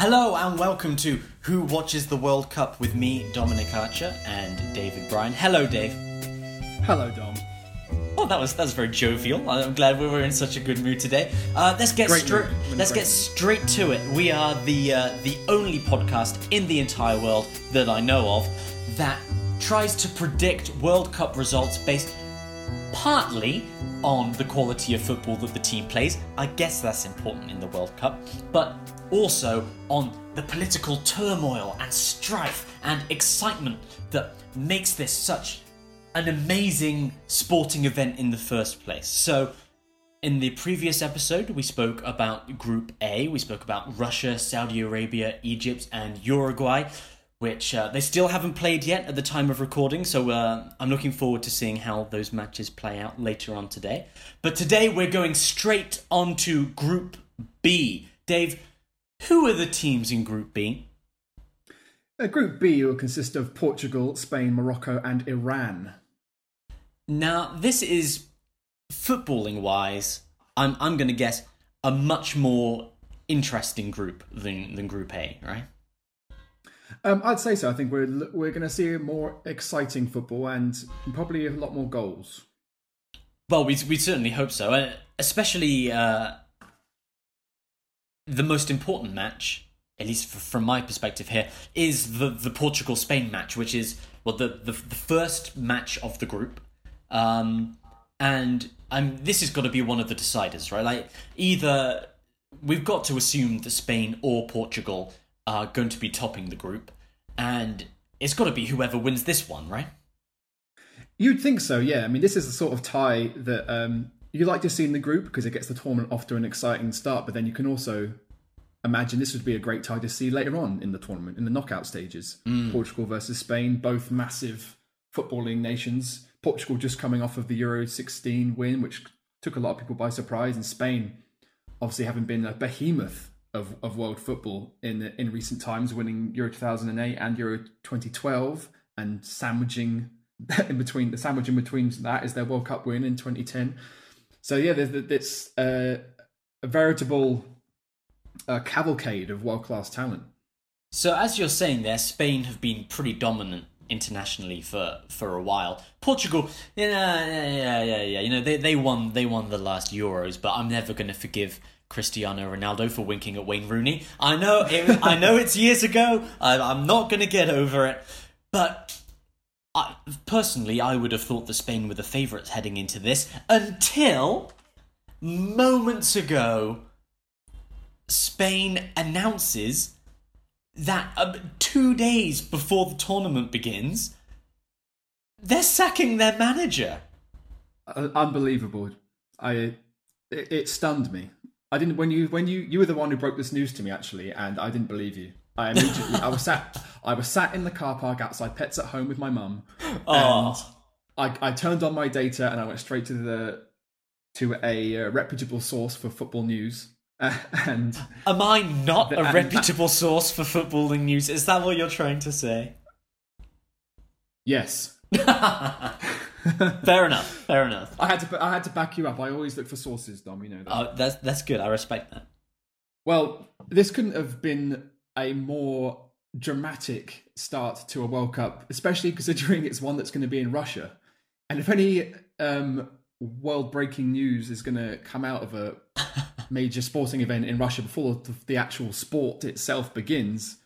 Hello and welcome to Who Watches the World Cup with me, Dominic Archer, and David Bryan. Hello, Dave. Hello, Dom. Oh, that was that was very jovial. I'm glad we were in such a good mood today. Uh, let's get Great straight. mood. We're in a Let's great get straight to it. We are the uh, the only podcast in the entire world that I know of that tries to predict World Cup results based partly on the quality of football that the team plays. I guess that's important in the World Cup, but also on the political turmoil and strife and excitement that makes this such an amazing sporting event in the first place. So, in the previous episode, we spoke about Group A. We spoke about Russia, Saudi Arabia, Egypt, and Uruguay, which uh, they still haven't played yet at the time of recording. So uh, I'm looking forward to seeing how those matches play out later on today. But today we're going straight on to Group B. Dave, who are the teams in Group B? Uh, Group B will consist of Portugal, Spain, Morocco, and Iran. Now, this is footballing wise, I'm I'm going to guess a much more interesting group than than Group A, right? Um, I'd say so. I think we're we're going to see more exciting football and probably a lot more goals. Well, we we certainly hope so, uh, especially uh, the most important match, at least f- from my perspective here, is the the Portugal Spain match, which is well the, the the first match of the group, um, and um, this has got to be one of the deciders, right? Like either we've got to assume that Spain or Portugal are going to be topping the group, and it's got to be whoever wins this one, right? You'd think so, yeah. I mean, this is the sort of tie that um, you like to see in the group because it gets the tournament off to an exciting start. But then you can also imagine this would be a great tie to see later on in the tournament, in the knockout stages. Portugal versus Spain, both massive footballing nations. Portugal just coming off of the Euro 16 win, which took a lot of people by surprise, and Spain obviously having been a behemoth of, of world football in in recent times, winning Euro 2008 and Euro 2012, and sandwiching in between the sandwich in between that is their World Cup win in 2010. So yeah, there's it's uh, a veritable uh, cavalcade of world class talent. So as you're saying there, Spain have been pretty dominant internationally for for a while. Portugal, yeah, yeah, yeah, yeah. You know, they they won they won the last Euros, but I'm never going to forgive Cristiano Ronaldo for winking at Wayne Rooney. I know it, I know it's years ago. I, I'm not going to get over it, but. I, personally, I would have thought that Spain were the favourites heading into this until moments ago Spain announces that uh, two days before the tournament begins, they're sacking their manager. Uh, unbelievable. I it, it stunned me. I didn't when you when you you were the one who broke this news to me actually, and I didn't believe you. I immediately I was sat I was sat in the car park outside Pets at Home with my mum, and Oh. I I turned on my data and I went straight to the to a uh, reputable source for football news, uh, and Am I not a and- reputable source for footballing news? Is that what you're trying to say? yes, Fair enough. Fair enough. I had to I had to back you up. I always look for sources, Dom. You know that. Oh, that's that's good. I respect that. Well, this couldn't have been a more dramatic start to a World Cup, especially considering it's one that's going to be in Russia. And if any um, world breaking news is going to come out of a major sporting event in Russia before the, the actual sport itself begins,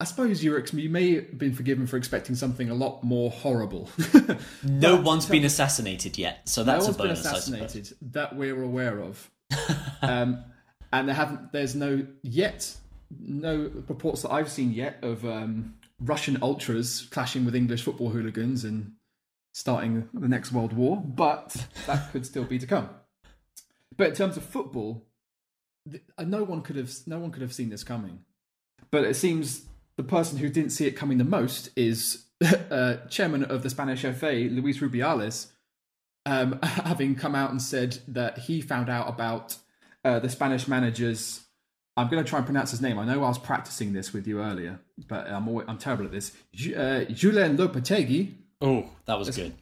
I suppose you're, ex- you may have been forgiven for expecting something a lot more horrible. No one's been assassinated yet, so no that's a one's been bonus. I assassinated that we're aware of, um, and there haven't. There's no yet no reports that I've seen yet of um, Russian ultras clashing with English football hooligans and starting the next world war, but that could still be to come. But in terms of football, th- no one could have no one could have seen this coming. But it seems the person who didn't see it coming the most is uh, chairman of the Spanish FA, Luis Rubiales, um, having come out and said that he found out about uh, the Spanish manager's. I'm going to try and pronounce his name. I know I was practicing this with you earlier, but I'm always, I'm terrible at this. Ju- Uh, Julen Lopetegui. Oh, that was good.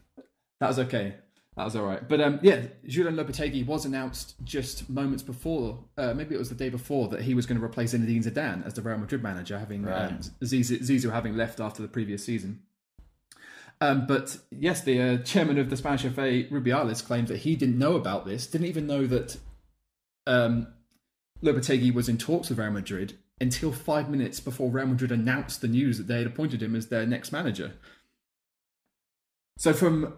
That was okay. That was all right. But um, yeah, Julian Lopetegui was announced just moments before, uh, maybe it was the day before, that he was going to replace Zinedine Zidane as the Real Madrid manager, having Right. um, Zizou, Zizou having left after the previous season. Um, but yes, the uh, chairman of the Spanish FA, Rubiales, claimed that he didn't know about this, didn't even know that um, Lopetegui was in talks with Real Madrid until five minutes before Real Madrid announced the news that they had appointed him as their next manager. So from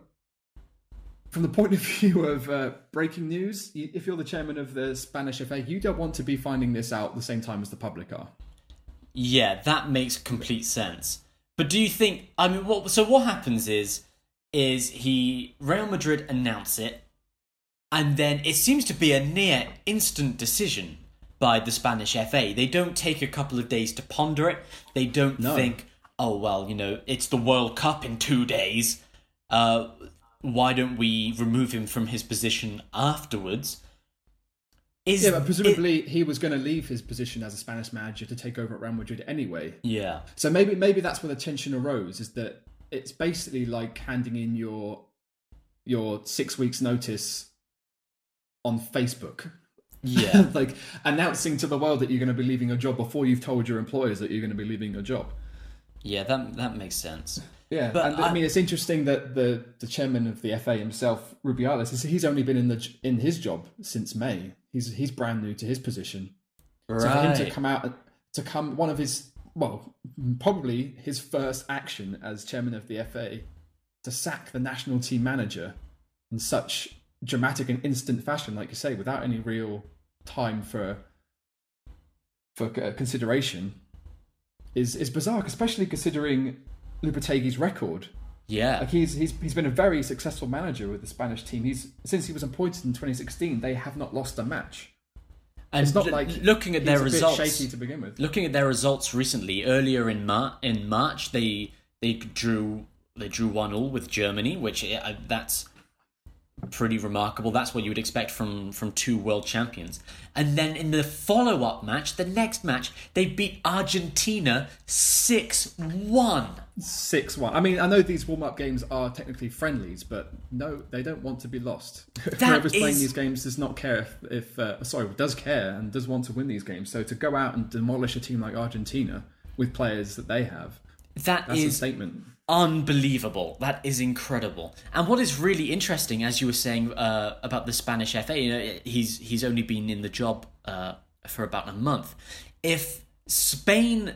from the point of view of uh, breaking news, if you're the chairman of the Spanish FA, you don't want to be finding this out the same time as the public are. Yeah, that makes complete sense. But do you think? I mean, what? So what happens is, is he Real Madrid announce it, and then it seems to be a near instant decision by the Spanish FA. They don't take a couple of days to ponder it. They don't No. think, oh well, you know, it's the World Cup in two days. Uh, why don't we remove him from his position afterwards? Is Yeah, but it- presumably he was going to leave his position as a Spanish manager to take over at Real Madrid anyway. yeah. So maybe maybe that's where the tension arose. Is that it's basically like handing in your your six weeks notice on Facebook. Yeah. like announcing to the world that you're going to be leaving your job before you've told your employers that you're going to be leaving your job. Yeah, that that makes sense. Yeah, But and I, I- mean it's interesting that the the chairman of the FA himself, Rubiales, he's only been in the in his job since May. He's he's brand new to his position. So for him to come out to come one of his well probably his first action as chairman of the FA to sack the national team manager in such dramatic and instant fashion, like you say, without any real time for for uh, consideration, is is bizarre, especially considering Lopetegui's record. Yeah. Like he's he's he's been a very successful manager with the Spanish team. He's since he was appointed in 2016, they have not lost a match. And It's not l- like looking at their results. shaky to begin with. Looking at their results recently, earlier in Mar- in March, they they drew they drew one all with Germany, which uh, that's pretty remarkable. That's what you would expect from from two world champions. And then in the follow up match, the next match, they beat Argentina six one. Six one. I mean, I know these warm up games are technically friendlies, but no, they don't want to be lost. Whoever's playing these games does not care if, if uh, sorry, does care and does want to win these games. So to go out and demolish a team like Argentina with players that they have, That that's a statement. Unbelievable. That is incredible. And what is really interesting, as you were saying uh, about the Spanish FA, you know, he's he's only been in the job uh, for about a month. If Spain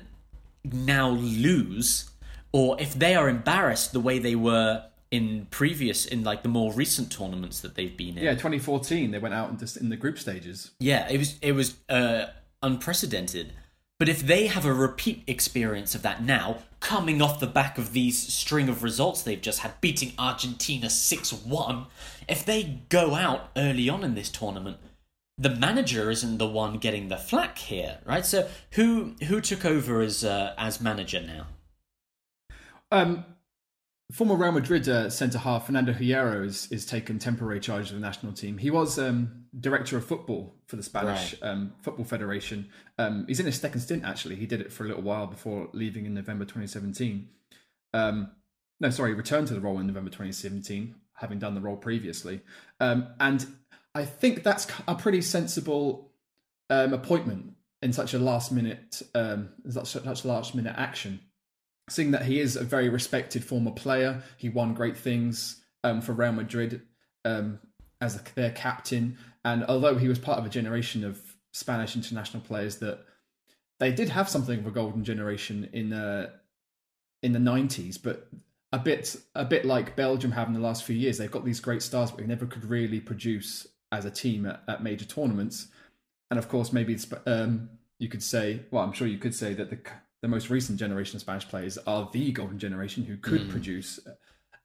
now lose, or if they are embarrassed the way they were in previous, in like the more recent tournaments that they've been in, Yeah, 2014 they went out in, just in the group stages. yeah, it was it was uh, unprecedented. But if they have a repeat experience of that now, coming off the back of these string of results they've just had, beating Argentina six one, if they go out early on in this tournament, the manager isn't the one getting the flack here, right? So who who took over as uh, as manager now? Um, former Real Madrid uh, centre half Fernando Hierro is, is taken temporary charge of the national team. He was um, director of football for the Spanish um, Football Federation. Um, he's in his second stint actually. He did it for a little while before leaving in November 2017. Um, no, sorry, he returned to the role in November 2017, having done the role previously. Um, and I think that's a pretty sensible um, appointment in such a last minute, um, such, such last minute action seeing that he is a very respected former player. He won great things um, for Real Madrid um, as their captain, and although he was part of a generation of Spanish international players that they did have something of a golden generation in uh, in the nineties, but a bit a bit like Belgium have in the last few years. They've got these great stars, but they never could really produce as a team at, at major tournaments. And of course, maybe um, you could say, well, I'm sure you could say that the the most recent generation of Spanish players are the golden generation who could produce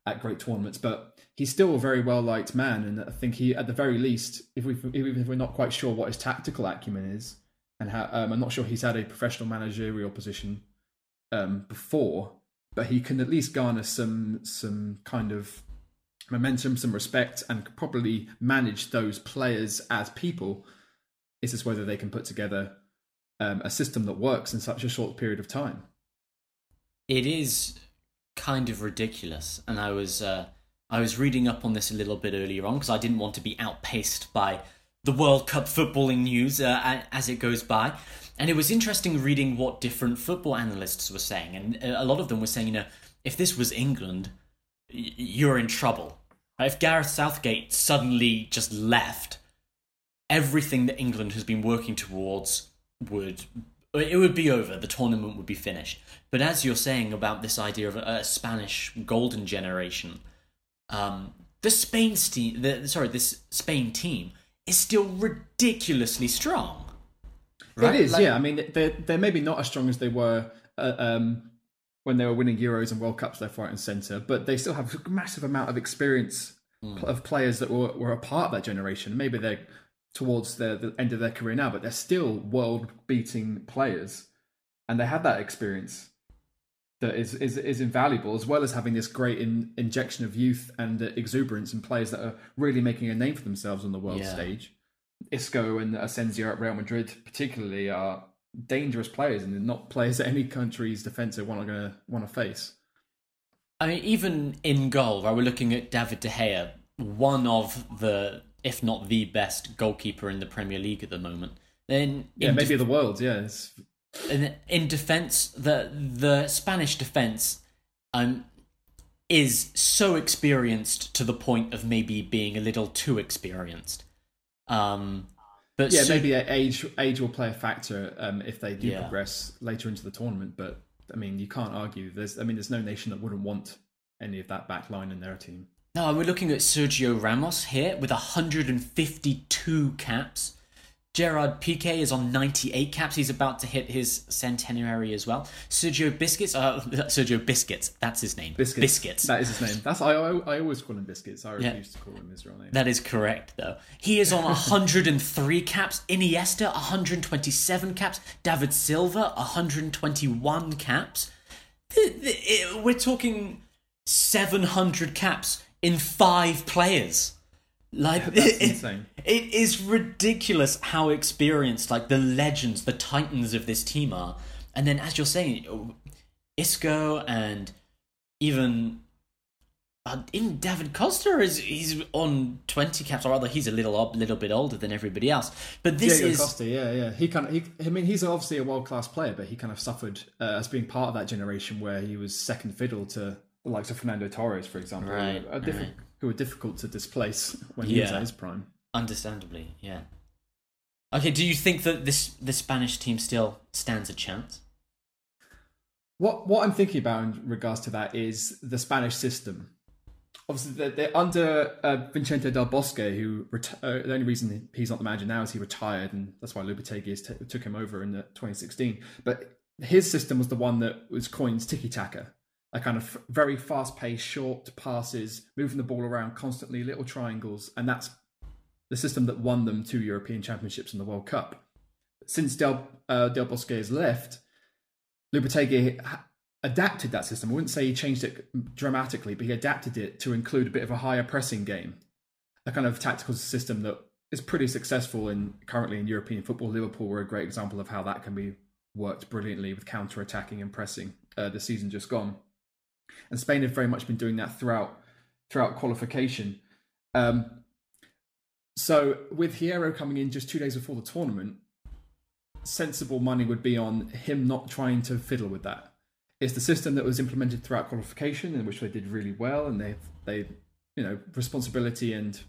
at great tournaments. But he's still a very well liked man, and I think he, at the very least, if we if we're not quite sure what his tactical acumen is, and how um, I'm not sure he's had a professional managerial position um, before, but he can at least garner some some kind of momentum, some respect, and probably manage those players as people. It's just whether they can put together um, a system that works in such a short period of time. It is kind of ridiculous, and I was uh, I was reading up on this a little bit earlier on because I didn't want to be outpaced by the World Cup footballing news uh, as it goes by. And it was interesting reading what different football analysts were saying. And uh, a lot of them were saying, you know, if this was England, you're in trouble. If Gareth Southgate suddenly just left, everything that England has been working towards would it would be over. The tournament would be finished. But as you're saying about this idea of a, Spanish golden generation, um, the Spain team, the, sorry, this Spain team is still ridiculously strong. Right? It is, like, yeah. I mean, they're they're maybe not as strong as they were uh, um, when they were winning Euros and World Cups left, right, and centre, but they still have a massive amount of experience mm. of players that were, were a part of that generation. Maybe they're towards the, the end of their career now, but they're still world beating players, and they had that experience that is, is is invaluable, as well as having this great in, injection of youth and exuberance in players that are really making a name for themselves on the world yeah. stage. Isco and Asensio at Real Madrid, particularly, are dangerous players and not players that any country's are going to want to face. I mean, even in goal, right, we're looking at David De Gea, one of the, if not the best goalkeeper in the Premier League at the moment. Then yeah, maybe def- the world. Yeah, in, in defence, the the Spanish defence um, is so experienced to the point of maybe being a little too experienced. Um, but yeah, so, maybe age age will play a factor um, if they do yeah. progress later into the tournament. But I mean, you can't argue. There's I mean, there's no nation that wouldn't want any of that back line in their team. No, we're looking at Sergio Ramos here with 152 caps. Gerard Piqué is on 98 caps. He's about to hit his centenary as well. Sergio Biscuits, uh, Sergio Biscuits, that's his name. Biscuits. Biscuits. That is his name. That's I, I, I always call him Biscuits. I refuse yeah. to call him his real name. That is correct, though. He is on 103 caps. Iniesta, 127 caps. David Silva, 121 caps. We're talking 700 caps in five players. Like yeah, that's it, insane. It is ridiculous how experienced like the legends, the titans of this team are. And then as you're saying, Isco and even uh, even David Costa is he's on twenty caps, or rather, he's a little little bit older than everybody else. But this Diego is Costa, yeah, yeah. He kind of, he, I mean, he's obviously a world class player, but he kind of suffered uh, as being part of that generation where he was second fiddle to the likes of Fernando Torres, for example, right, who, are right. who were difficult to displace when he was at his prime. Understandably, yeah. Okay, do you think that this the Spanish team still stands a chance? What what I'm thinking about in regards to that is the Spanish system. Obviously, they're, they're under uh, Vicente del Bosque, who reti- uh, the only reason he's not the manager now is he retired, and that's why Lopetegui t- took him over in 2016. But his system was the one that was coined tiki taka, a kind of very fast paced, short passes, moving the ball around constantly, little triangles, and that's the system that won them two European Championships and the World Cup. Since Del, uh, Del Bosque has left, Lopetegui adapted that system. I wouldn't say he changed it dramatically, but he adapted it to include a bit of a higher pressing game, a kind of tactical system that is pretty successful in currently in European football. Liverpool were a great example of how that can be worked brilliantly with counter attacking and pressing. Uh, the season just gone and Spain have very much been doing that throughout throughout qualification. Um, so with Hierro coming in just two days before the tournament, sensible money would be on him not trying to fiddle with that. It's the system that was implemented throughout qualification, in which they did really well, and they they you know responsibility and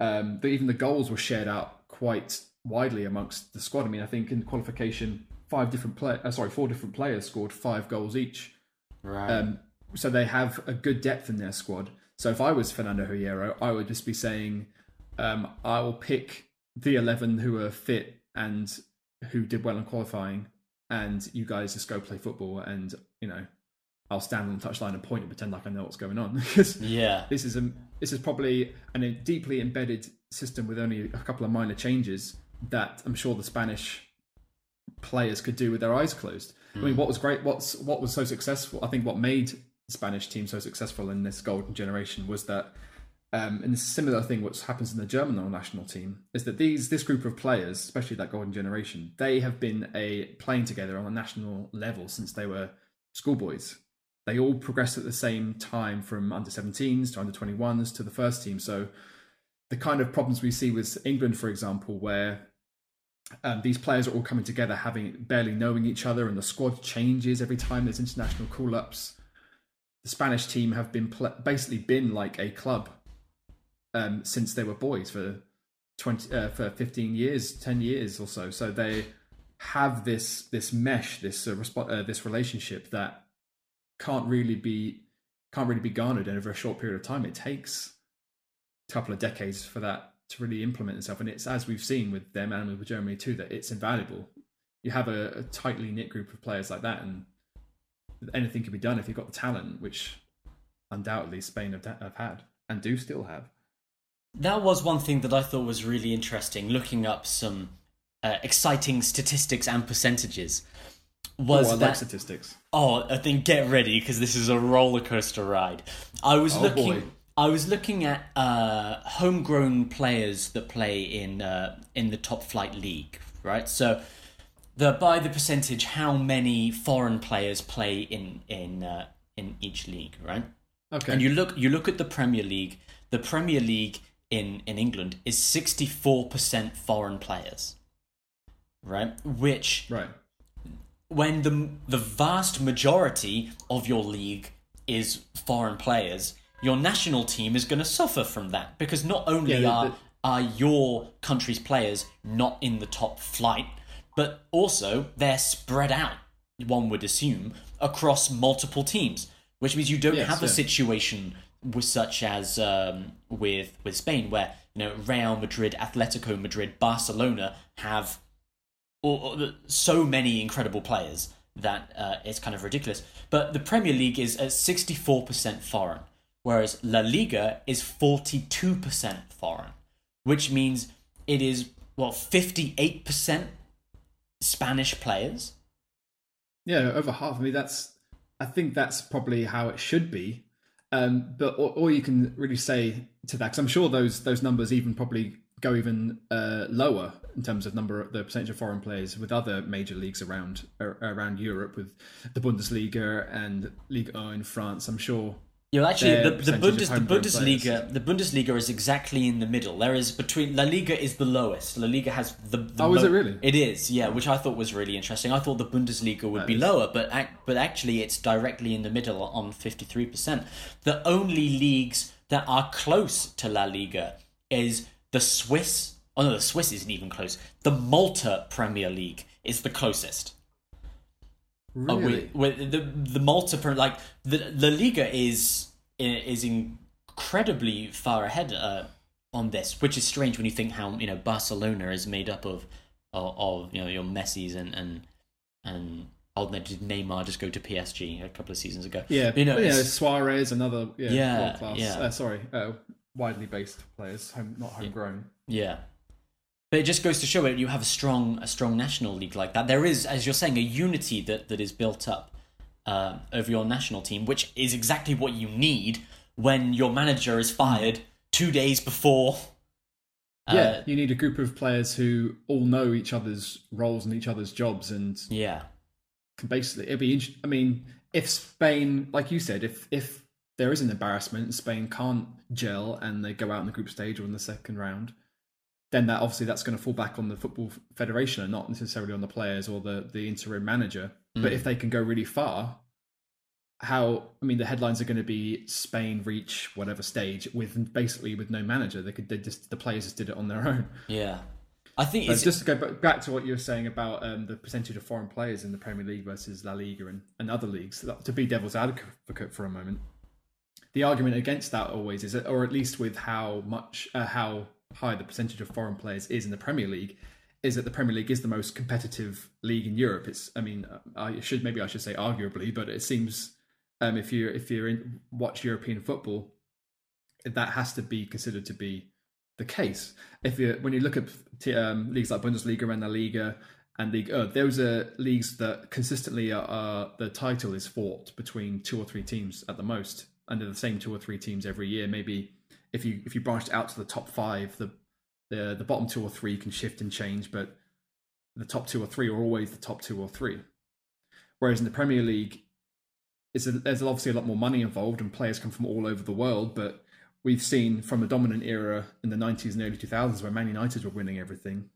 um, even the goals were shared out quite widely amongst the squad. I mean, I think in qualification, five different play, uh, sorry, four different players scored five goals each. Right. Um, so they have a good depth in their squad. So if I was Fernando Hierro, I would just be saying, um, I will pick the eleven who are fit and who did well in qualifying, and you guys just go play football, and you know, I'll stand on the touchline and point and pretend like I know what's going on because yeah, this is a this is probably an, a deeply embedded system with only a couple of minor changes that I'm sure the Spanish players could do with their eyes closed. Mm. I mean, hmm. what was great, what's what was so successful? I think what made Spanish team so successful in this golden generation was that, um, and similar thing what happens in the German national team is that these this group of players, especially that golden generation, they have been a playing together on a national level since they were schoolboys. they all progress at the same time from under 17s to under 21s to the first team. So the kind of problems we see with England, for example, where um, these players are all coming together, having barely knowing each other, and the squad changes every time there's international call-ups. The Spanish team have been pl- basically been like a club um, since they were boys for twenty uh, for fifteen years, ten years or so. So they have this this mesh, this uh, resp- uh, this relationship that can't really be can't really be garnered over a short period of time. It takes a couple of decades for that to really implement itself, and it's as we've seen with them and with Germany too that it's invaluable. You have a, a tightly knit group of players like that, and anything can be done if you've got the talent, which undoubtedly Spain have, have had and do still have. That was one thing that I thought was really interesting. Looking up some uh, exciting statistics and percentages was oh, that like statistics. Oh, I think get ready because this is a roller coaster ride. I was Oh, looking. boy. I was looking at uh, homegrown players that play in uh, in the top flight league, right? So, the by the percentage, how many foreign players play in in uh, in each league, right? Okay. And you look you look at the Premier League. The Premier League in in England is sixty four percent foreign players, right? Which right. when the the vast majority of your league is foreign players, your national team is going to suffer from that because not only Yeah, the- are the- are your country's players not in the top flight, but also they're spread out. One would assume across multiple teams, which means you don't Yes, have a situation with such as um, with with Spain, where you know Real Madrid, Atletico Madrid, Barcelona have or, or so many incredible players that uh, it's kind of ridiculous. But the Premier League is at 64% foreign, whereas La Liga is 42% foreign, which means it is, well, 58% Spanish players. Yeah, over half. I mean, that's. I think that's probably how it should be. Um, but all, you can really say to that, because I'm sure those those numbers even probably go even uh, lower in terms of number of the percentage of foreign players with other major leagues around around Europe, with the Bundesliga and Ligue 1 in France. I'm sure. You know, actually, the, the, Bundes, the Bundesliga, the Bundesliga is exactly in the middle. There is between La Liga is the lowest. La Liga has the, the Oh, is it really? It is, yeah, which I thought was really interesting. I thought the Bundesliga would That be is. lower, but ac- but actually, it's directly in the middle on fifty three percent. The only leagues that are close to La Liga is the Swiss. Oh no, the Swiss isn't even close. The Malta Premier League is the closest. Uh, Really? with, the the Malta Pre- like the the Liga is is incredibly far ahead uh, on this, which is strange when you think how you know Barcelona is made up of of, of you know your Messi's and and and oh did Neymar just go to PSG a couple of seasons ago? yeah, you know, yeah, Suarez, another yeah, Yeah, world class. yeah. Uh, sorry, uh, widely based players, home, not homegrown. Yeah. But it just goes to show it you have a strong a strong national league like that. There is, as you're saying, a unity that, that is built up uh, over your national team, which is exactly what you need when your manager is fired two days before. uh, yeah, you need a group of players who all know each other's roles and each other's jobs, and yeah, can basically it'd be. I mean, if Spain, like you said, if if there is an embarrassment, Spain can't gel and they go out in the group stage or in the second round, then that obviously that's going to fall back on the football federation and not necessarily on the players or the the interim manager. But if they can go really far, how I mean, the headlines are going to be Spain reach whatever stage with basically with no manager. They could they just the players just did it on their own. yeah. I think But it's just to go back to what you were saying about um, the percentage of foreign players in the Premier League versus La Liga and, and other leagues, to be devil's advocate for a moment, the argument against that always is, or at least with how much, uh, how high the percentage of foreign players is in the Premier League, is that the Premier League is the most competitive league in Europe. It's, I mean, I should maybe I should say arguably, but it seems um, if you if you're in watch European football, that has to be considered to be the case. If you when you look at t- um, leagues like Bundesliga and La Liga and League, uh, those are leagues that consistently are, are the title is fought between two or three teams at the most, under the same two or three teams every year. Maybe if you if you branched out to the top five, the the the bottom two or three can shift and change, but the top two or three are always the top two or three. Whereas in the Premier League, it's a, there's obviously a lot more money involved, and players come from all over the world. But we've seen from a dominant era in the 90s and early 2000s where Man United were winning everything.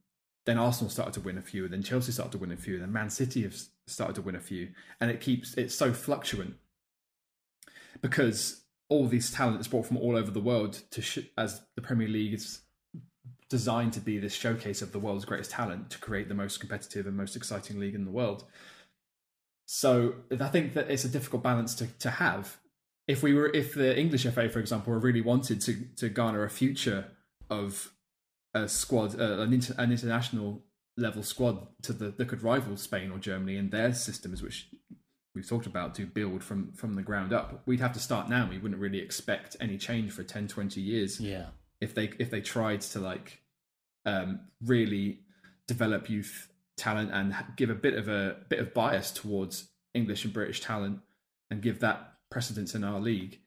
Then Arsenal started to win a few, then Chelsea started to win a few, then Man City have started to win a few, and it keeps it's so fluctuant because all these talent is brought from all over the world to sh- as the Premier League is designed to be this showcase of the world's greatest talent to create the most competitive and most exciting league in the world. So I think that it's a difficult balance to, to have. If we were, if the English FA, for example, really wanted to to garner a future of a squad, uh, an, inter, an international level squad to the that could rival Spain or Germany in their systems, which we've talked about to build from from the ground up we'd have to start now we wouldn't really expect any change for 10 20 years Yeah. if they if they tried to like um really develop youth talent and give a bit of a bit of bias towards english and british talent and give that precedence in our league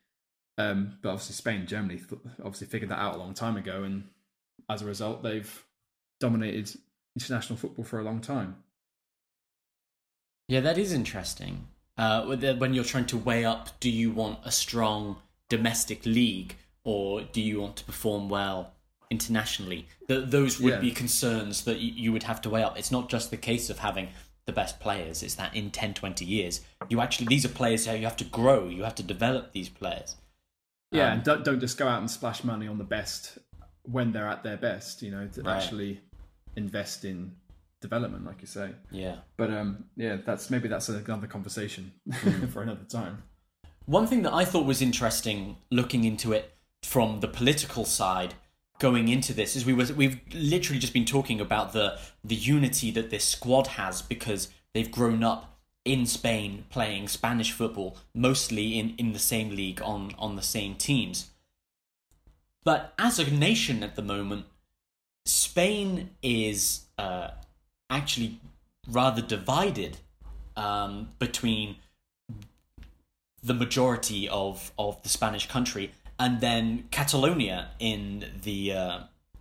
um but obviously spain and germany th- obviously figured that out a long time ago and as a result they've dominated international football for a long time Yeah, that is interesting. Uh, when you're trying to weigh up, do you want a strong domestic league or do you want to perform well internationally? Th- those would Yeah. be concerns that y- you would have to weigh up. It's not just the case of having the best players, it's that in 10, 20 years, you actually, these are players you have to grow, you have to develop these players. Yeah, Um, and don't, don't just go out and splash money on the best when they're at their best. You know, to Right. actually invest in development, like you say. Yeah. But um, yeah, that's maybe that's another conversation Hmm. for another time. One thing that I thought was interesting looking into it from the political side going into this is we were we've literally just been talking about the the unity that this squad has because they've grown up in Spain playing Spanish football mostly in in the same league on on the same teams. But as a nation at the moment Spain is uh, actually rather divided um, between the majority of, of the Spanish country, and then Catalonia in the uh,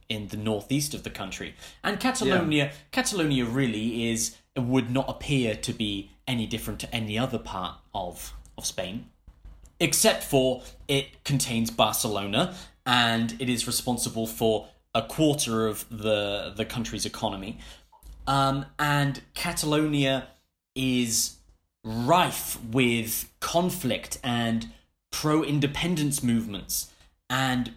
in the northeast of the country. And Catalonia, Catalonia really is would not appear to be any different to any other part of of Spain, except for it contains Barcelona, and it is responsible for a quarter of the the country's economy. Um, and Catalonia is rife with conflict and pro independence movements. And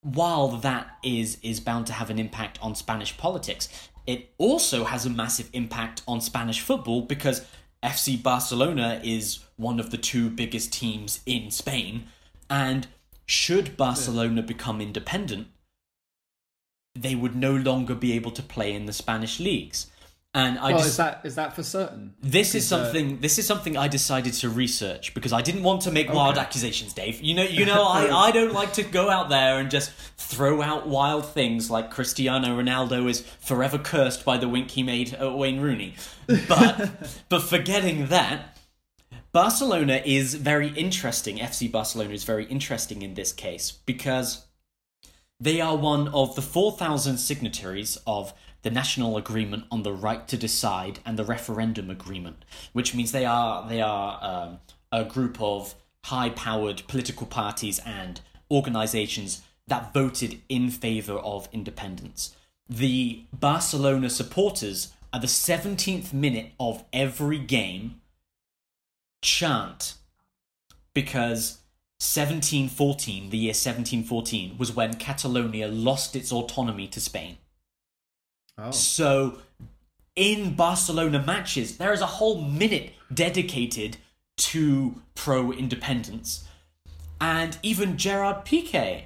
while that is, is bound to have an impact on Spanish politics, it also has a massive impact on Spanish football because FC Barcelona is one of the two biggest teams in Spain. And should Barcelona become independent, they would no longer be able to play in the Spanish leagues. And I well, just is that is that for certain? this is uh, something. this is something I decided to research because I didn't want to make wild accusations, Dave. You know, you know, I, I don't like to go out there and just throw out wild things like Cristiano Ronaldo is forever cursed by the wink he made at Wayne Rooney. But but forgetting that, Barcelona is very interesting. FC Barcelona is very interesting in this case because they are one of the 4,000 signatories of the National Agreement on the Right to Decide and the Referendum Agreement, which means they are they are um, a group of high-powered political parties and organizations that voted in favor of independence. The Barcelona supporters at the 17th minute of every game chant because 1714, the year 1714, was when Catalonia lost its autonomy to Spain. Oh, So, in Barcelona matches, there is a whole minute dedicated to pro independence. And even Gerard Piqué,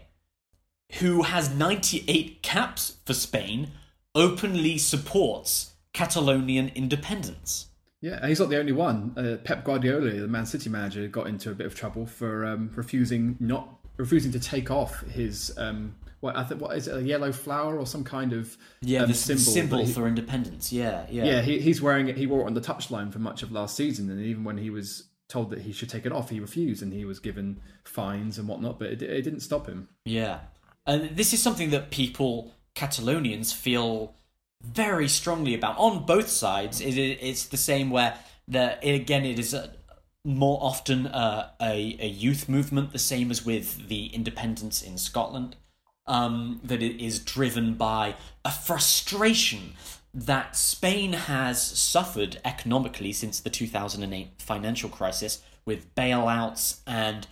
who has 98 caps for Spain, openly supports Catalonian independence. Yeah, and he's not the only one. Uh, Pep Guardiola, the Man City manager, got into a bit of trouble for um, refusing not refusing to take off his um, what I think what is it a yellow flower or some kind of Yeah, um, the symbol. symbol, he- for independence. Yeah, yeah. yeah, he, he's wearing it. He wore it on the touchline for much of last season, and even when he was told that he should take it off, he refused, and he was given fines and whatnot. But it, it didn't stop him. Yeah. And this is something that people, Catalonians, feel very strongly about on both sides. It, it, it's the same where the it, again it is a, more often uh, a, a youth movement, the same as with the independence in Scotland, um, that it is driven by a frustration that Spain has suffered economically since the 2008 financial crisis with bailouts and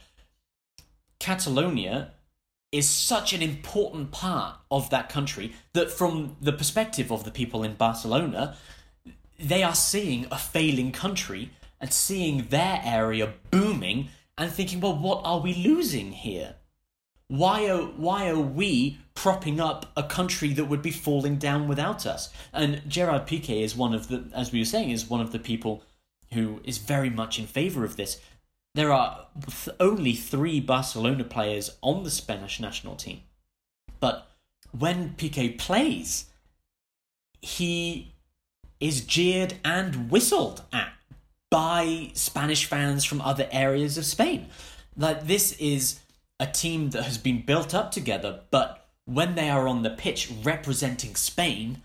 Catalonia is such an important part of that country that from the perspective of the people in Barcelona they are seeing a failing country and seeing their area booming and thinking well what are we losing here? Why are why are we propping up a country that would be falling down without us? And Gerard Piqué is one of the as we were saying is one of the people who is very much in favor of this there are th- only three Barcelona players on the Spanish national team. But when Piqué plays, he is jeered and whistled at by Spanish fans from other areas of Spain. Like this is a team that has been built up together, but when they are on the pitch representing Spain,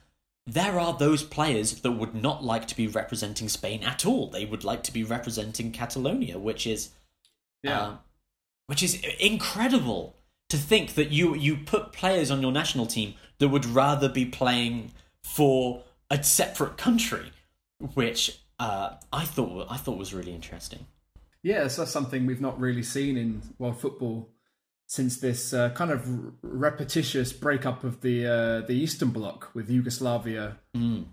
there are those players that would not like to be representing Spain at all. They would like to be representing Catalonia, which is, Yeah. uh, which is incredible to think that you you put players on your national team that would rather be playing for a separate country, which uh, I thought I thought was really interesting. Yeah, so that's something we've not really seen in world football since this uh, kind of repetitious breakup of the uh, the Eastern Bloc with Yugoslavia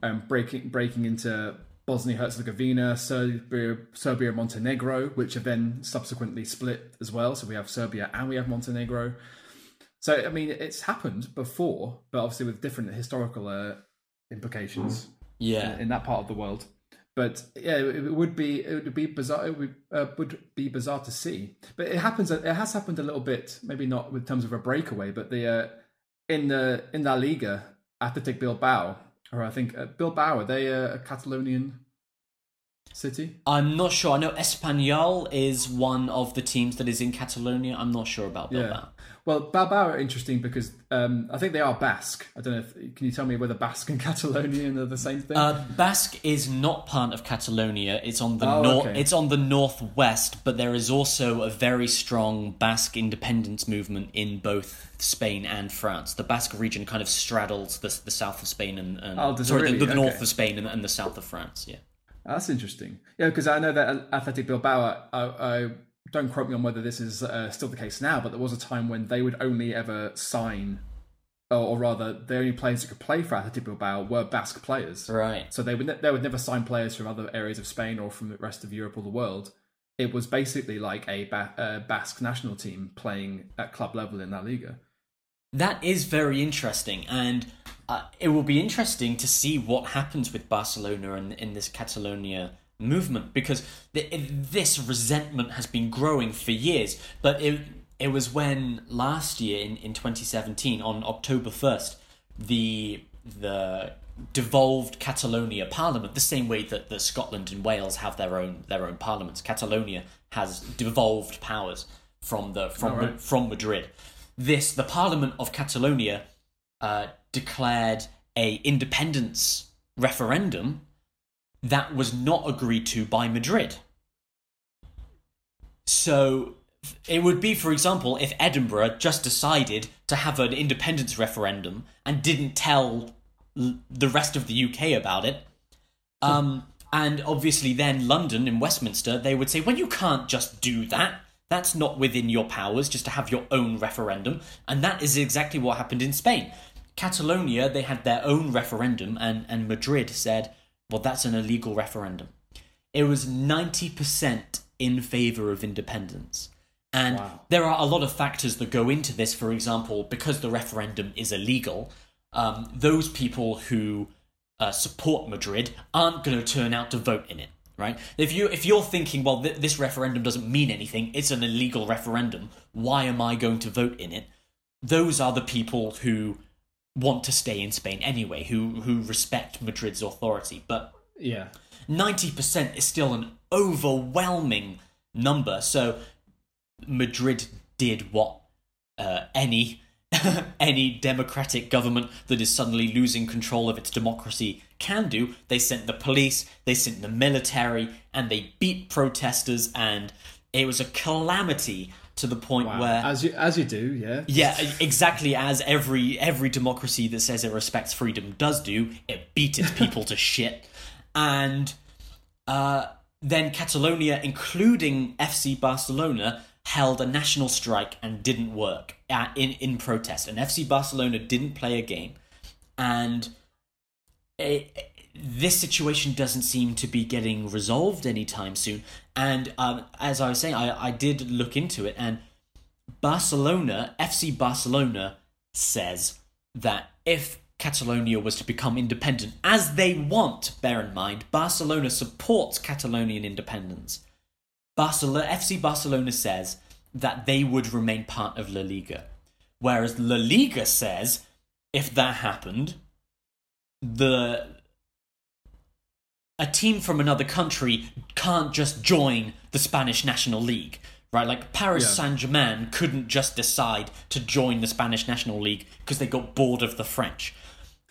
um, breaking breaking into Bosnia Herzegovina, Serbia, Serbia, Montenegro, which have then subsequently split as well. So we have Serbia and we have Montenegro. So I mean, it's happened before, but obviously with different historical uh, implications Yeah, in that part of the world. But yeah, it, it would be it would be bizarre. It would, uh, would be bizarre to see. But it happens. It has happened a little bit. Maybe not in terms of a breakaway, but the uh, in the in La Liga, Athletic Bilbao, or I think uh, Bilbao, are they uh, a Catalonian city? I'm not sure. I know Espanyol is one of the teams that is in Catalonia. I'm not sure about Bilbao. Well, Bilbao are interesting because um, I think they are Basque. I don't know. if Can you tell me whether Basque and Catalonian are the same thing? Uh, Basque is not part of Catalonia. It's on the Oh, north. okay. It's on the northwest, but there is also a very strong Basque independence movement in both Spain and France. The Basque region kind of straddles the, the south of Spain and, and Oh, sorry, really? the, the north of Spain and, and the south of France. Yeah. That's interesting. Yeah, because I know that Athletic Bilbao. I, I don't quote me on whether this is uh, still the case now, but there was a time when they would only ever sign, or, or rather, the only players that could play for Athletic Bilbao were Basque players. Right. So they would ne- they would never sign players from other areas of Spain or from the rest of Europe or the world. It was basically like a ba- uh, Basque national team playing at club level in La Liga. That is very interesting, and uh, it will be interesting to see what happens with Barcelona and in this Catalonia movement because th- this resentment has been growing for years. But it it was when last year in, in 2017 on October 1st the the devolved Catalonia Parliament, the same way that, that Scotland and Wales have their own their own parliaments. Catalonia has devolved powers from the from right. from Madrid. This the Parliament of Catalonia uh, declared a independence referendum that was not agreed to by Madrid. So it would be, for example, if Edinburgh just decided to have an independence referendum and didn't tell l- the rest of the UK about it. Um, and obviously, then London and Westminster, they would say, well, you can't just do that. That's not within your powers just to have your own referendum. And that is exactly what happened in Spain. Catalonia, they had their own referendum, and, and Madrid said, well, that's an illegal referendum. It was 90% in favour of independence. And Wow. there are a lot of factors that go into this. For example, because the referendum is illegal, um, those people who uh, support Madrid aren't going to turn out to vote in it. Right? If you if you're thinking, well, th- this referendum doesn't mean anything, it's an illegal referendum. Why am I going to vote in it? Those are the people who want to stay in Spain anyway, who who respect Madrid's authority. But Yeah. 90% is still an overwhelming number. So Madrid did what uh, any any democratic government that is suddenly losing control of its democracy can do. They sent the police, they sent the military, and they beat protesters, and it was a calamity to the point Wow. where as you as you do, yeah. yeah, exactly as every every democracy that says it respects freedom does do. It beat its people to shit, and uh, then Catalonia, including FC Barcelona, held a national strike and didn't work uh, in in protest. And FC Barcelona didn't play a game, and it, this situation doesn't seem to be getting resolved anytime soon. And um, as I was saying, I, I did look into it, and Barcelona, FC Barcelona, says that if Catalonia was to become independent, as they want, bear in mind, Barcelona supports Catalonian independence. Barcelona, FC Barcelona says that they would remain part of La Liga, whereas La Liga says if that happened, the a team from another country can't just join the Spanish National League, right? Like Paris Yeah. Saint Germain couldn't just decide to join the Spanish National League because they got bored of the French.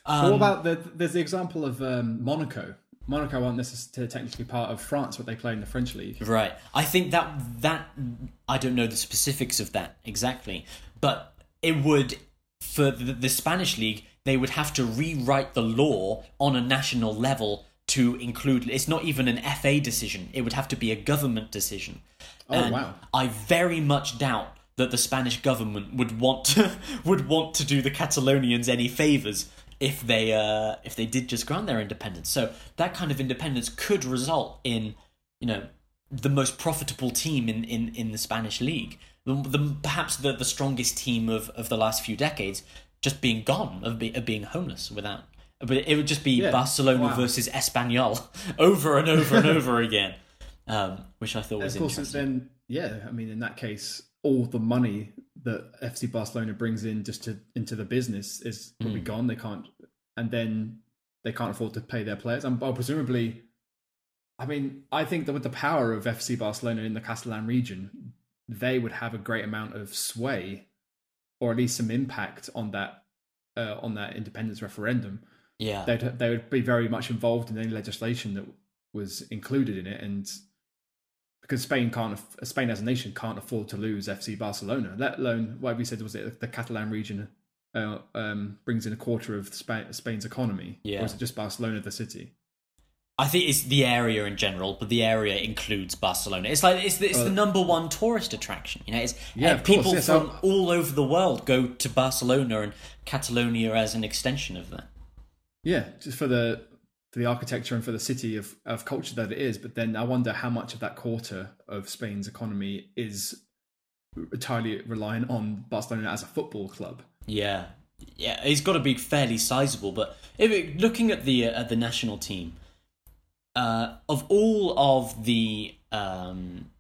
what about the? There's the example of um, Monaco. Monaco aren't necessarily technically part of France, but they play in the French league. Right. I think that that I don't know the specifics of that exactly, but it would for the, the Spanish league they would have to rewrite the law on a national level to include. It's not even an FA decision. It would have to be a government decision. Oh, And wow. I very much doubt that the Spanish government would want to, would want to do the Catalonians any favors if they uh, if they did just grant their independence. So that kind of independence could result in you know the most profitable team in, in, in the Spanish league, the, the, perhaps the, the strongest team of, of the last few decades, just being gone of, be, of being homeless without. But it would just be Yeah. Barcelona Wow. versus Espanyol over and over and over again, um, which I thought was of course, interesting. then yeah, I mean, in that case, all the money that FC Barcelona brings in just to into the business is will be gone. They can't, and then they can't afford to pay their players. And well, presumably, I mean, I think that with the power of FC Barcelona in the Catalan region, they would have a great amount of sway, or at least some impact on that uh, on that independence referendum Yeah, they'd they would be very much involved in any legislation that was included in it, and because Spain can't, Spain as a nation can't afford to lose FC Barcelona, let alone what we said was it the Catalan region uh, um, brings in a quarter of Spa- Spain's economy, Yeah. or is it just Barcelona the city? I think it's the area in general, but the area includes Barcelona. It's like it's the, it's the Uh, number one tourist attraction. You know, it's Yeah, course, people so- from all over the world go to Barcelona and Catalonia as an extension of that. Yeah, just for the for the architecture and for the city of, of culture that it is. But then I wonder how much of that quarter of Spain's economy is entirely reliant on Barcelona as a football club. Yeah, yeah, it's got to be fairly sizable. But if looking at the uh, at the national team, uh, of all of the um,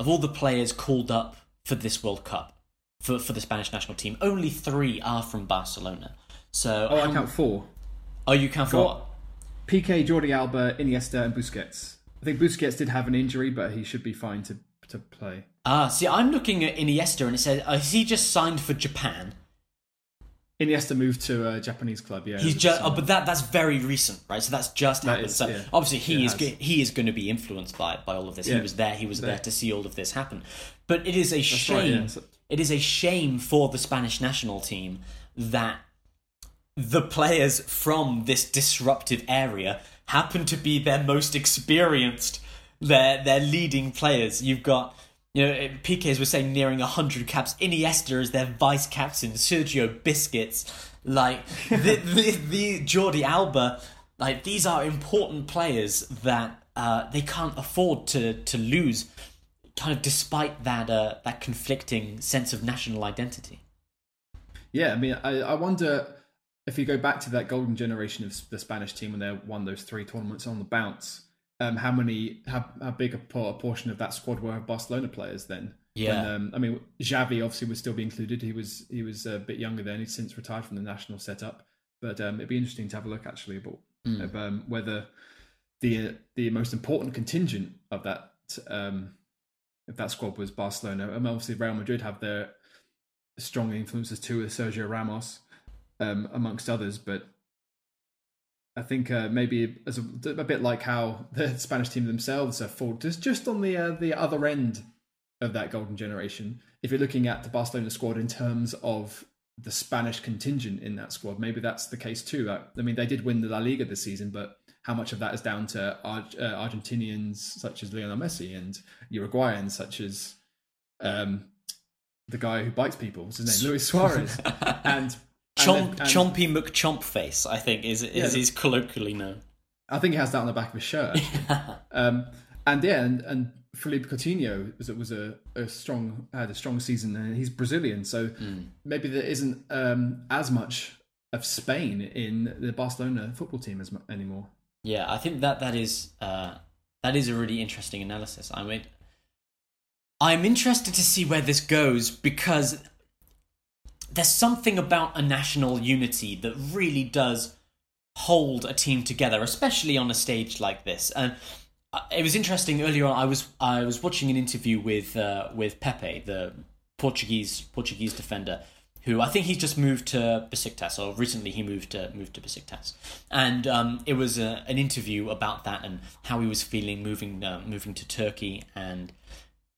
of all the players called up for this World Cup for for the Spanish national team, only three are from Barcelona. So, Oh, I count four. Oh, you count. Got Piqué, Jordi Alba, Iniesta, and Busquets. I think Busquets did have an injury, but he should be fine to to play. Ah, see, I'm looking at Iniesta, and it says, uh, "Is he just signed for Japan?" Iniesta moved to a Japanese club. Yeah, He's just, oh, but that that's very recent, right? So that's just That happened. is, so yeah. obviously he is go- he is going to be influenced by by all of this. He was there. He was there There. to see all of this happen. But it is a right, shame. yeah. So- It is a shame for the Spanish national team that the players from this disruptive area happen to be their most experienced, their their leading players. You've got, you know, Piqué's were saying nearing hundred caps. Iniesta is their vice captain. Sergio Busquets, like the, the the Jordi Alba, like these are important players that uh, they can't afford to to lose. Kind of despite that uh, that conflicting sense of national identity. yeah. I mean, I, I wonder if you go back to that golden generation of the Spanish team when they won those three tournaments on the bounce. Um, how many, how, how big a, por- a portion of that squad were Barcelona players then? Yeah. When, um, I mean, Xavi obviously would still be included. He was he was a bit younger then. He's since retired from the national setup. But um, it'd be interesting to have a look actually about of, um, whether the the most important contingent of that um, if that squad was Barcelona. And obviously Real Madrid have their strong influences too with Sergio Ramos, um, amongst others. But I think uh, maybe as a, a, bit like how the Spanish team themselves have fallen just just on the uh, the other end of that golden generation. If you're looking at the Barcelona squad in terms of the Spanish contingent in that squad, maybe that's the case too. I, I mean, they did win the La Liga this season, but how much of that is down to Ar- uh, Argentinians such as Lionel Messi and Uruguayans such as um, the guy who bites people? What's his name? Luis Suarez and Chomp, and, Chompy McChompface, I think, is is, yeah, is colloquially known. I think he has that on the back of his shirt. um, and yeah, and, and Philippe Coutinho was was a, a strong had a strong season, and he's Brazilian, so mm. maybe there isn't um, as much of Spain in the Barcelona football team as anymore. Yeah, I think that that is uh, that is a really interesting analysis. I mean, I'm interested to see where this goes because there's something about a national unity that really does hold a team together, especially on a stage like this. And uh, it was interesting earlier on. I was I was watching an interview with uh, with Pepe, the Portuguese Portuguese defender, who I think he's just moved to Besiktas, or recently he moved to moved to Besiktas, and um, it was a, an interview about that and how he was feeling moving uh, moving to Turkey and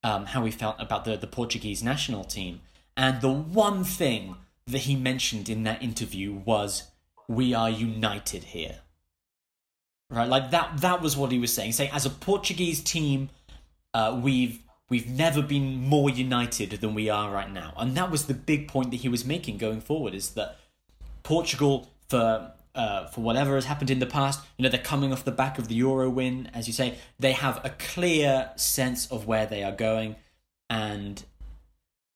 um, how he felt about the the Portuguese national team. And the one thing that he mentioned in that interview was, "We are united here." Right, like that. That was what he was saying. Saying, as a Portuguese team, uh, we've we've never been more united than we are right now, and that was the big point that he was making going forward. Is that Portugal for uh, for whatever has happened in the past. You know, they're coming off the back of the Euro win, as you say. They have a clear sense of where they are going, and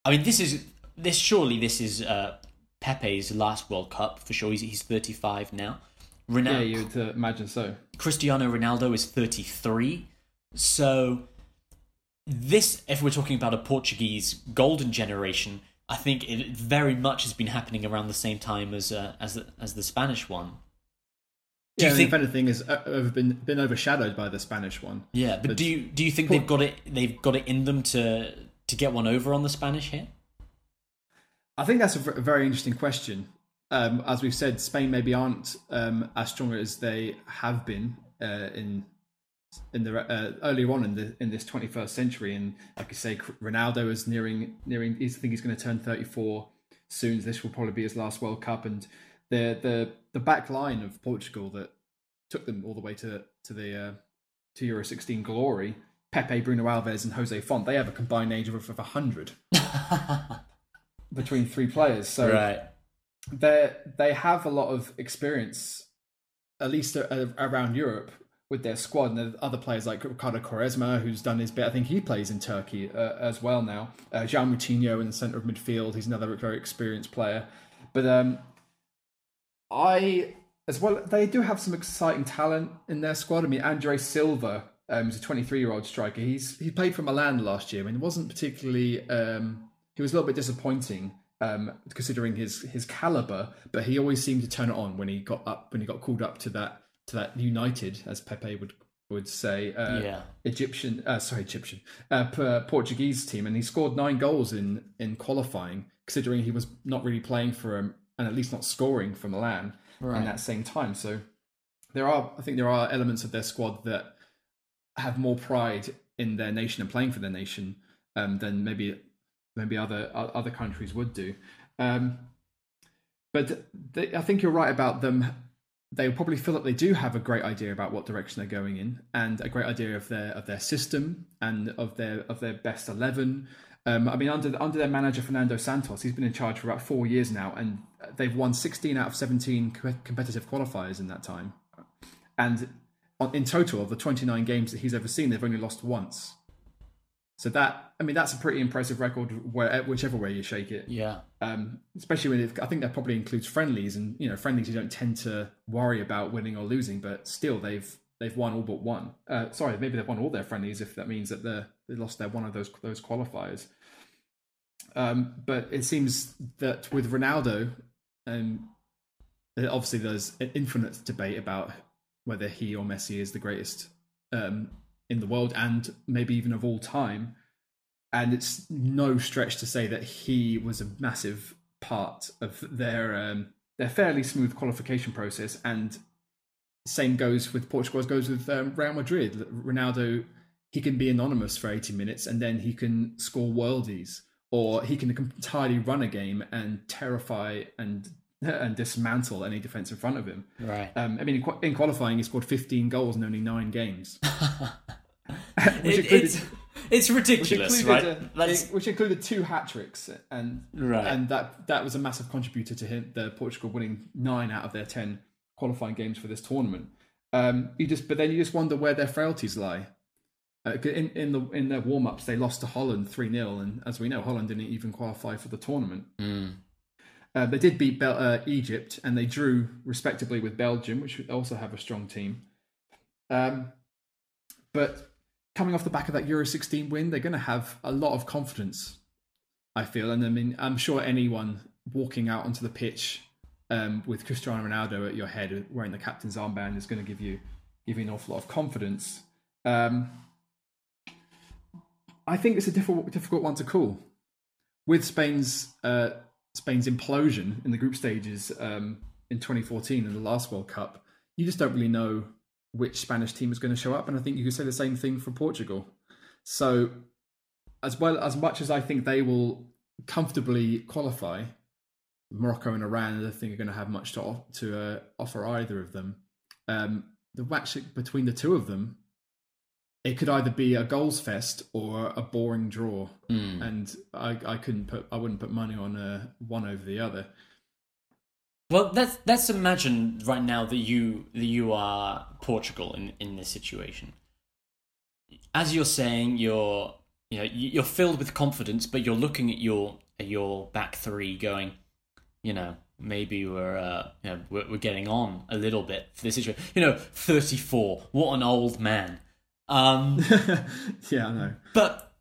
I mean, this is this surely this is uh, Pepe's last World Cup for sure. He's, he's 35 now. Ronaldo, yeah, you'd uh, imagine so. Cristiano Ronaldo is 33. So this, if we're talking about a Portuguese golden generation, I think it very much has been happening around the same time as uh, as the, as the Spanish one. Do yeah, you think if anything has uh, been been overshadowed by the Spanish one? Yeah, but, but do you do you think they've got it they've got it in them to to get one over on the Spanish here? I think that's a very interesting question. Um, as we've said, Spain maybe aren't um, as strong as they have been uh, in in the uh, earlier on in the in this 21st century. And like I say, Ronaldo is nearing nearing. I think he's going to turn 34 soon. This will probably be his last World Cup. And the the the back line of Portugal that took them all the way to to the uh, to Euro 16 glory Pepe, Bruno Alves, and Jose Fonte, they have a combined age of, of 100 between three players. So right. they they have a lot of experience, at least around Europe, with their squad. And other players like Ricardo Quaresma, who's done his bit. I think he plays in Turkey uh, as well now. Uh, João Moutinho in the centre of midfield. He's another very experienced player. But um, I, as well, they do have some exciting talent in their squad. I mean, Andre Silva um, he's a 23 year old striker. He's he played for Milan last year. I mean, it wasn't particularly. Um, he was a little bit disappointing um, considering his his caliber, but he always seemed to turn it on when he got up when he got called up to that to that United, as Pepe would would say, uh, yeah. Egyptian, uh, sorry, Egyptian, uh, Portuguese team, and he scored nine goals in in qualifying, considering he was not really playing for him and at least not scoring for Milan right. in that same time. So there are, I think, there are elements of their squad that have more pride in their nation and playing for their nation um, than maybe maybe other other countries would do. Um, but they, I think you're right about them. They probably feel that they do have a great idea about what direction they're going in, and a great idea of their of their system and of their of their best eleven. Um, I mean, under under their manager Fernando Santos, he's been in charge for about four years now, and they've won 16 out of 17 competitive qualifiers in that time. And in total of the 29 games that he's ever seen, they've only lost once. So that, I mean, that's a pretty impressive record, where, whichever way you shake it. Yeah. Um, especially when I think that probably includes friendlies, and you know, friendlies you don't tend to worry about winning or losing, but still they've they've won all but one. Uh, sorry, maybe they've won all their friendlies if that means that they they lost their one of those those qualifiers. Um, but it seems that with Ronaldo, um, obviously there's an infinite debate about whether he or Messi is the greatest um, in the world and maybe even of all time. And it's no stretch to say that he was a massive part of their um, their fairly smooth qualification process and same goes with Portugal as goes with um, Real Madrid. Ronaldo, he can be anonymous for 80 minutes and then he can score worldies, or he can entirely run a game and terrify and and dismantle any defense in front of him. Right. Um, I mean, in, in, qualifying, he scored 15 goals in only nine games. it, included, it's, it's ridiculous, which right? A, it, which included two hat tricks, and right. and that that was a massive contributor to him, the Portugal winning nine out of their ten qualifying games for this tournament. Um, you just, but then you just wonder where their frailties lie. Uh, in in the in their warm ups, they lost to Holland three 0 and as we know, Holland didn't even qualify for the tournament. Mm. Uh, they did beat Bel- uh, Egypt and they drew respectably with Belgium, which also have a strong team. Um, but coming off the back of that Euro 16 win, they're going to have a lot of confidence, I feel. And I mean, I'm sure anyone walking out onto the pitch um, with Cristiano Ronaldo at your head, wearing the captain's armband, is going to give you give you an awful lot of confidence. Um, I think it's a difficult difficult one to call. With Spain's uh, Spain's implosion in the group stages um, in 2014 in the last World Cup, you just don't really know which Spanish team is going to show up, and I think you could say the same thing for Portugal. So, as well as much as I think they will comfortably qualify, Morocco and Iran, I don't think are going to have much to to uh, offer either of them. Um, the match between the two of them, it could either be a goals fest or a boring draw, mm. and I, I couldn't put I wouldn't put money on uh, one over the other. Well, let's let's imagine right now that you that you are Portugal in in this situation. As you're saying, you're you know you're filled with confidence, but you're looking at your at your back three, going, you know, maybe we're uh, you know we're, we're getting on a little bit for this situation. You know, thirty four, what an old man. Um, yeah, I know. But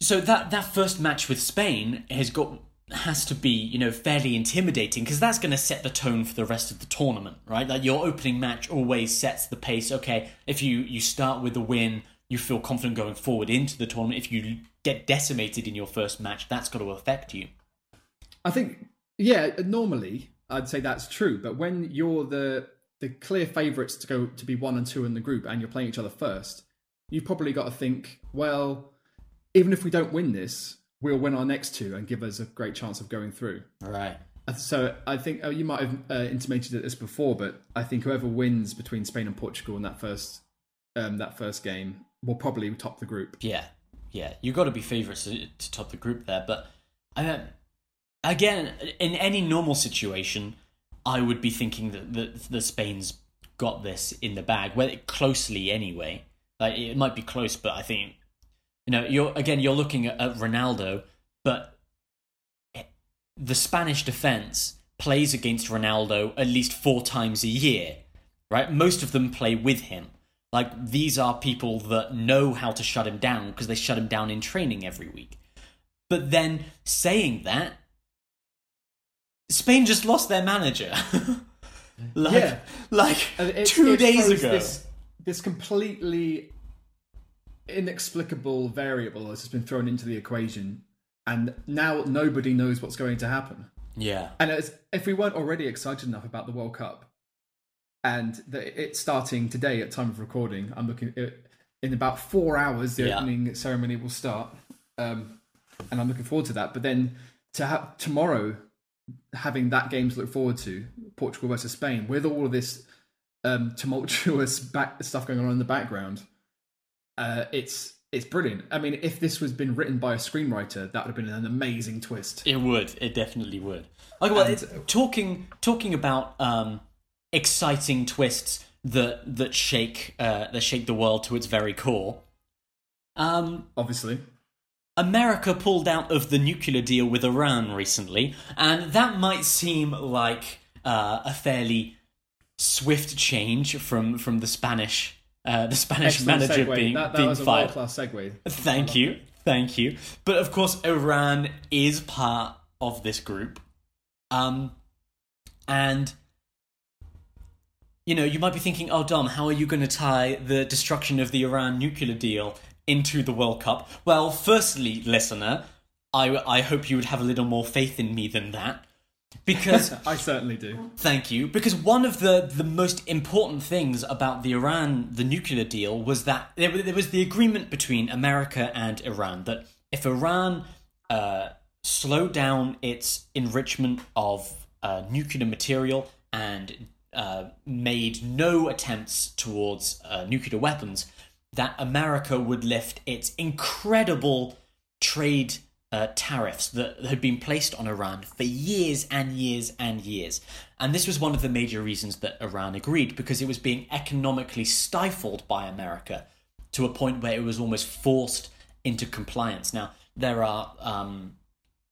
so that that first match with Spain has got has to be, you know, fairly intimidating because that's going to set the tone for the rest of the tournament, right? Like your opening match always sets the pace. Okay, if you you start with a win, you feel confident going forward into the tournament. If you get decimated in your first match, that's got to affect you. I think, yeah, normally I'd say that's true, but when you're the the clear favourites to go to be one and two in the group, and you're playing each other first, you've probably got to think, well, even if we don't win this, we'll win our next two and give us a great chance of going through. Right. So I think oh, you might have uh, intimated at this before, but I think whoever wins between Spain and Portugal in that first um, that first game will probably top the group. Yeah, yeah, You've got to be favourites to, to, top the group there. But uh, again, in any normal situation, I would be thinking that the, the Spain's got this in the bag, well, closely anyway. Like it might be close, but I think you know, you're again, you're looking at, at Ronaldo, but eh, the Spanish defense plays against Ronaldo at least four times a year, right? Most of them play with him. Like these are people that know how to shut him down because they shut him down in training every week. But then saying that, Spain just lost their manager. like, yeah. like two days ago. This, this completely inexplicable variable has just been thrown into the equation, and now nobody knows what's going to happen. Yeah. And if we weren't already excited enough about the World Cup, and the, it's starting today at time of recording, I'm looking at, in about four hours. The yeah. opening ceremony will start, um, and I'm looking forward to that. But then to have tomorrow, having that game to look forward to, Portugal versus Spain, with all of this um, tumultuous back, stuff going on in the background, uh, it's it's brilliant. I mean, if this was been written by a screenwriter, that would have been an amazing twist. It would. It definitely would. Okay, well, and, talking talking about um, exciting twists that that shake uh, that shake the world to its very core. Um, obviously, America pulled out of the nuclear deal with Iran recently, and that might seem like uh, a fairly swift change from from the Spanish uh, the Spanish Excellent manager segue. being that, that being fired. class segue. Thank you, thank you. But of course, Iran is part of this group, um, and you know you might be thinking, "Oh, Dom, how are you going to tie the destruction of the Iran nuclear deal into the World Cup?" Well, firstly, listener, I I hope you would have a little more faith in me than that. Because I certainly do. Thank you. Because one of the, the most important things about the Iran, the nuclear deal, was that there, there was the agreement between America and Iran that if Iran uh, slowed down its enrichment of uh, nuclear material and uh, made no attempts towards uh, nuclear weapons, that America would lift its incredible trade uh, tariffs that had been placed on Iran for years and years and years. And this was one of the major reasons that Iran agreed, because it was being economically stifled by America to a point where it was almost forced into compliance. Now, there are um,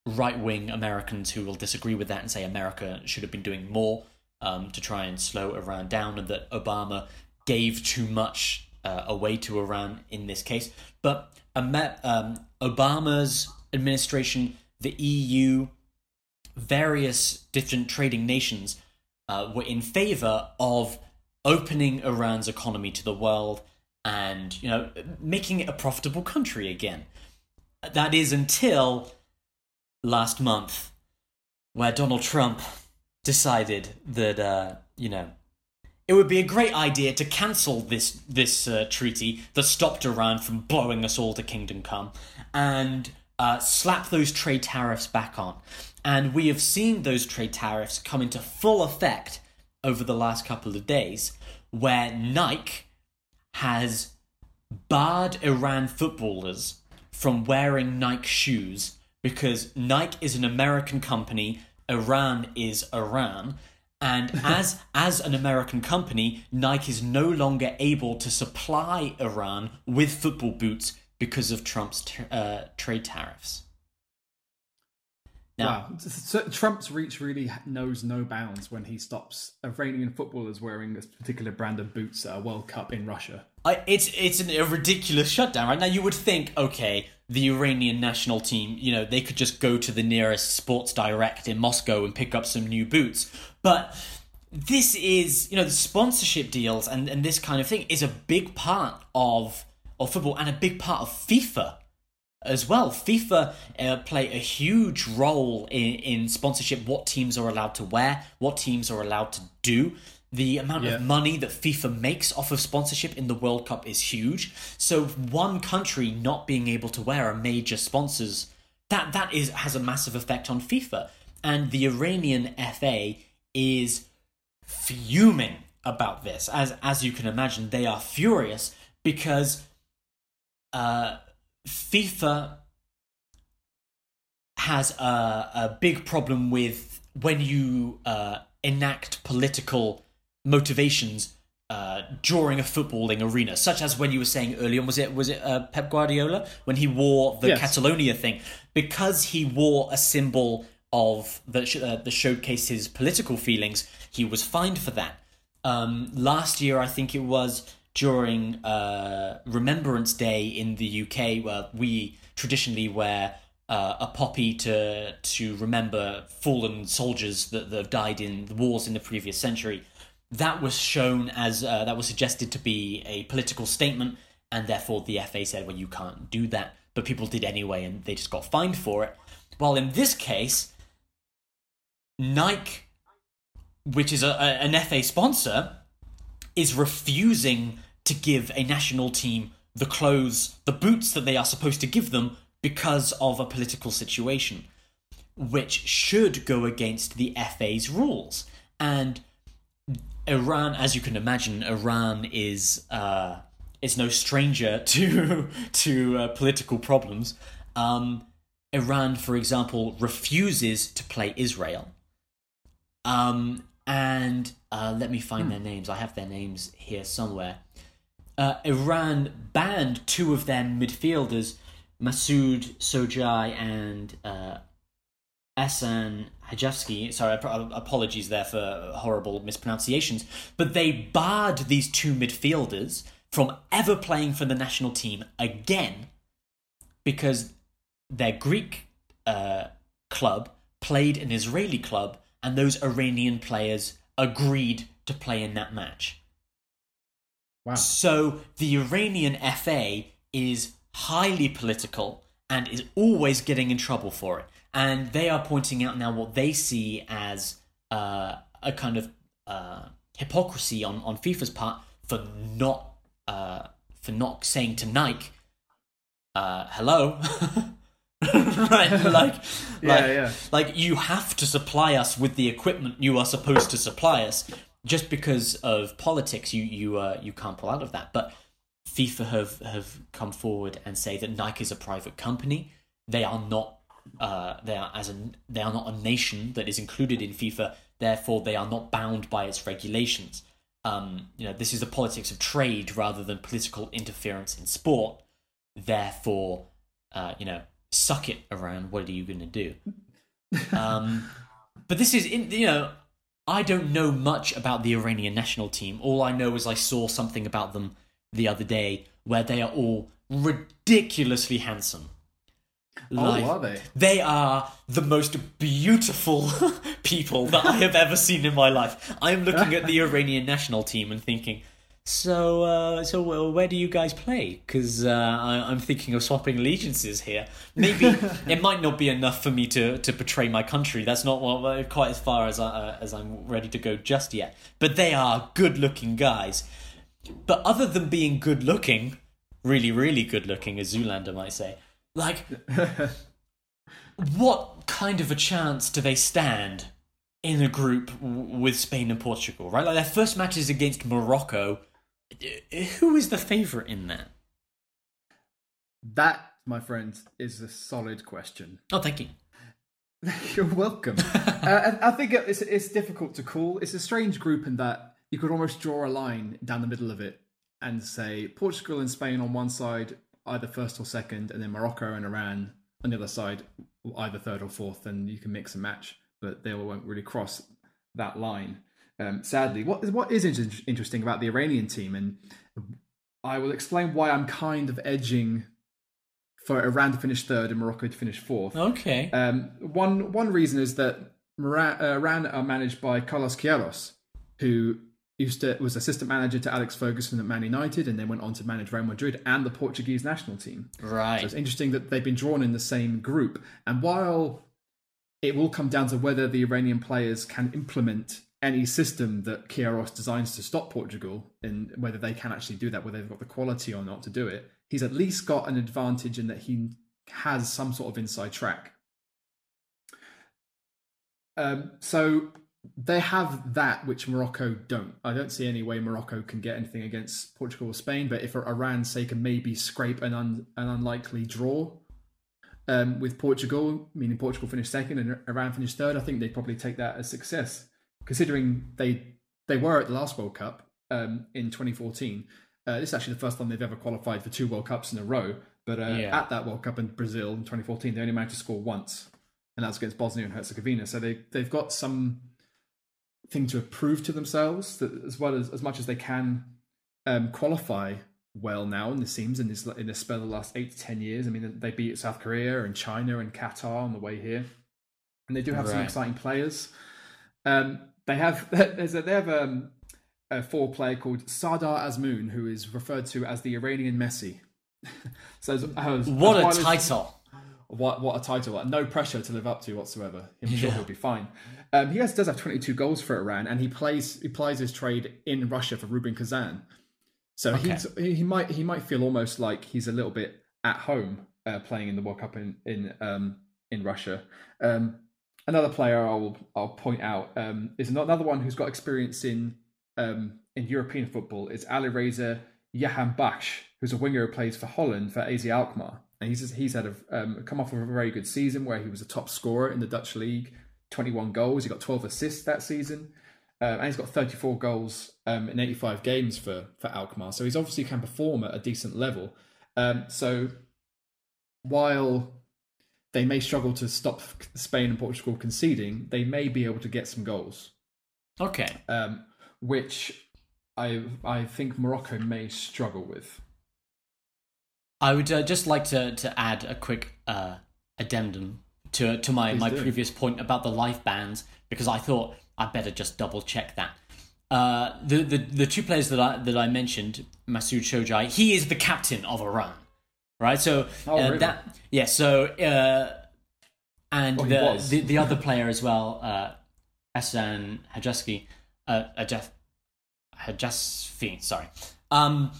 right wing Americans who will disagree with that and say America should have been doing more um, to try and slow Iran down and that Obama gave too much uh, away to Iran in this case. But um, Obama's administration, the EU, various different trading nations uh, were in favor of opening Iran's economy to the world and you know making it a profitable country again. That is until last month, where Donald Trump decided that uh, you know it would be a great idea to cancel this this uh, treaty that stopped Iran from blowing us all to kingdom come, and uh, slap those trade tariffs back on. And we have seen those trade tariffs come into full effect over the last couple of days, where Nike has barred Iran footballers from wearing Nike shoes because Nike is an American company, Iran is Iran. And as as an American company, Nike is no longer able to supply Iran with football boots because of Trump's uh, trade tariffs. Now, wow. So Trump's reach really knows no bounds when he stops Iranian footballers wearing this particular brand of boots at a World Cup in Russia. I, it's it's an, a ridiculous shutdown, right? Now you would think, okay, the Iranian national team, you know, they could just go to the nearest Sports Direct in Moscow and pick up some new boots, but this is, you know, the sponsorship deals and, and this kind of thing is a big part of of football and a big part of FIFA as well. FIFA uh, play a huge role in, in sponsorship, what teams are allowed to wear, what teams are allowed to do. The amount yeah. of money that FIFA makes off of sponsorship in the World Cup is huge. So one country not being able to wear a major sponsors that that is has a massive effect on FIFA. And the Iranian FA is fuming about this. As as you can imagine, they are furious because uh, FIFA has a, a, big problem with when you uh, enact political motivations uh, during a footballing arena, such as when you were saying earlier, was it was it uh, Pep Guardiola when he wore the yes. Catalonia thing because he wore a symbol of that uh, the showcases political feelings, he was fined for that. Um, last year, I think it was during uh, Remembrance Day in the UK, where we traditionally wear uh, a poppy to to remember fallen soldiers that, that have died in the wars in the previous century. That was shown as uh, that was suggested to be a political statement, and therefore the FA said, "Well, you can't do that." But people did anyway, and they just got fined for it. While in this case, Nike, which is a, a, an FA sponsor, is refusing to give a national team the clothes, the boots that they are supposed to give them because of a political situation, which should go against the FA's rules. And Iran, as you can imagine, Iran is uh, is no stranger to to uh, political problems. Um, Iran, for example, refuses to play Israel. Um, and uh, let me find hmm. their names. I have their names here somewhere uh, Iran banned two of their midfielders, Masoud Shojaei and uh, Asan Hajavsky. Sorry, apologies there for horrible mispronunciations. But they barred these two midfielders from ever playing for the national team again because their Greek uh, club played an Israeli club, and those Iranian players agreed to play in that match. Wow. So the Iranian FA is highly political and is always getting in trouble for it. and they are pointing out now what they see as uh, a kind of uh, hypocrisy on on FIFA's part for not uh, for not saying to Nike, uh, "Hello." right like Yeah, like, yeah. like you have to supply us with the equipment you are supposed to supply us just because of politics you you uh, you can't pull out of that. But FIFA have have come forward and say that Nike is a private company. They are not uh, they are as a they are not a nation that is included in FIFA. Therefore they are not bound by its regulations. Um, you know this is the politics of trade rather than political interference in sport. Therefore uh, you know suck it around. What are you going to do? Um, but this is in you know i don't know much about the iranian national team all i know is i saw something about them the other day where they are all ridiculously handsome oh, Like, oh, are they? they are the most beautiful people that I have ever seen in my life. I'm looking at the Iranian national team and thinking, so, uh, so well, where do you guys play? Because uh, I- I'm thinking of swapping allegiances here. Maybe it might not be enough for me to, to betray my country. That's not what, quite as far as I, uh, as I'm ready to go just yet. But they are good-looking guys. But other than being good-looking, really, really good-looking, as Zoolander might say, like what kind of a chance do they stand in a group w- with Spain and Portugal, right? Like their first match is against Morocco. Who is the favourite in that? That, my friend, is a solid question. Oh, thank you. You're welcome. uh, I I think it's, it's difficult to call. It's a strange group in that you could almost draw a line down the middle of it and say Portugal and Spain on one side, either first or second, and then Morocco and Iran on the other side, either third or fourth, and you can mix and match, but they won't really cross that line. Um, sadly, what is what is in- interesting about the Iranian team, and I will explain why I'm kind of edging for Iran to finish third and Morocco to finish fourth. Okay. Um, one one reason is that Moran, uh, Iran are managed by Carlos Queiroz, who used to was assistant manager to Alex Ferguson at Man United, and then went on to manage Real Madrid and the Portuguese national team. So right. it's interesting that they've been drawn in the same group. And while it will come down to whether the Iranian players can implement any system that Queiroz designs to stop Portugal, and whether they can actually do that, whether they've got the quality or not to do it, he's at least got an advantage in that he has some sort of inside track. Um, so they have that which Morocco don't. I don't see any way Morocco can get anything against Portugal or Spain. But if Iran say can maybe scrape an un, an unlikely draw um, with Portugal, meaning Portugal finished second and Iran finished third, I think they'd probably take that as success, considering they they were at the last World Cup um, in 2014. Uh, this is actually the first time they've ever qualified for two World Cups in a row. But uh, Yeah. at that World Cup in Brazil in 2014, they only managed to score once, and that's against Bosnia and Herzegovina. So they they've got some thing to prove to themselves that as well as as much as they can um, qualify well now in the seems in this in this spell of the last eight to ten years. I mean, they beat South Korea and China and Qatar on the way here, and they do have some exciting players. Um, they have there's a, they have um, a four player called Sardar Azmoun, who is referred to as the Iranian Messi. so as, as, What as a title. what what a title! No pressure to live up to whatsoever. I'm sure he'll be fine. Um, he has, does have 22 goals for Iran, and he plays he plies his trade in Russia for Rubin Kazan. So he's, he he might he might feel almost like he's a little bit at home uh, playing in the World Cup in in um, in Russia. Um, another player I'll I'll point out um, is another one who's got experience in um, in European football is Ali Reza Yahan Bash, who's a winger who plays for Holland for AZ Alkmaar. And he's he's had a um, come off of a very good season where he was a top scorer in the Dutch league, 21 goals. He got 12 assists that season, uh, and he's got 34 goals um, in 85 games for for Alkmaar. So he's obviously can perform at a decent level. Um, so while they may struggle to stop Spain and Portugal conceding, they may be able to get some goals Okay. um, which I I think Morocco may struggle with. I would uh, just like to, to add a quick uh, addendum to to my, Please my do. previous point about the life bands because I thought I'd better just double check that. Uh, the, the the two players that I that I mentioned, Masoud Shojaei, he is the captain of Iran, right? So Oh, uh, really? that yeah. So uh, and Oh, he the, the the other player as well, uh, Esan Hajaski, uh, Hajasfi, sorry. Um,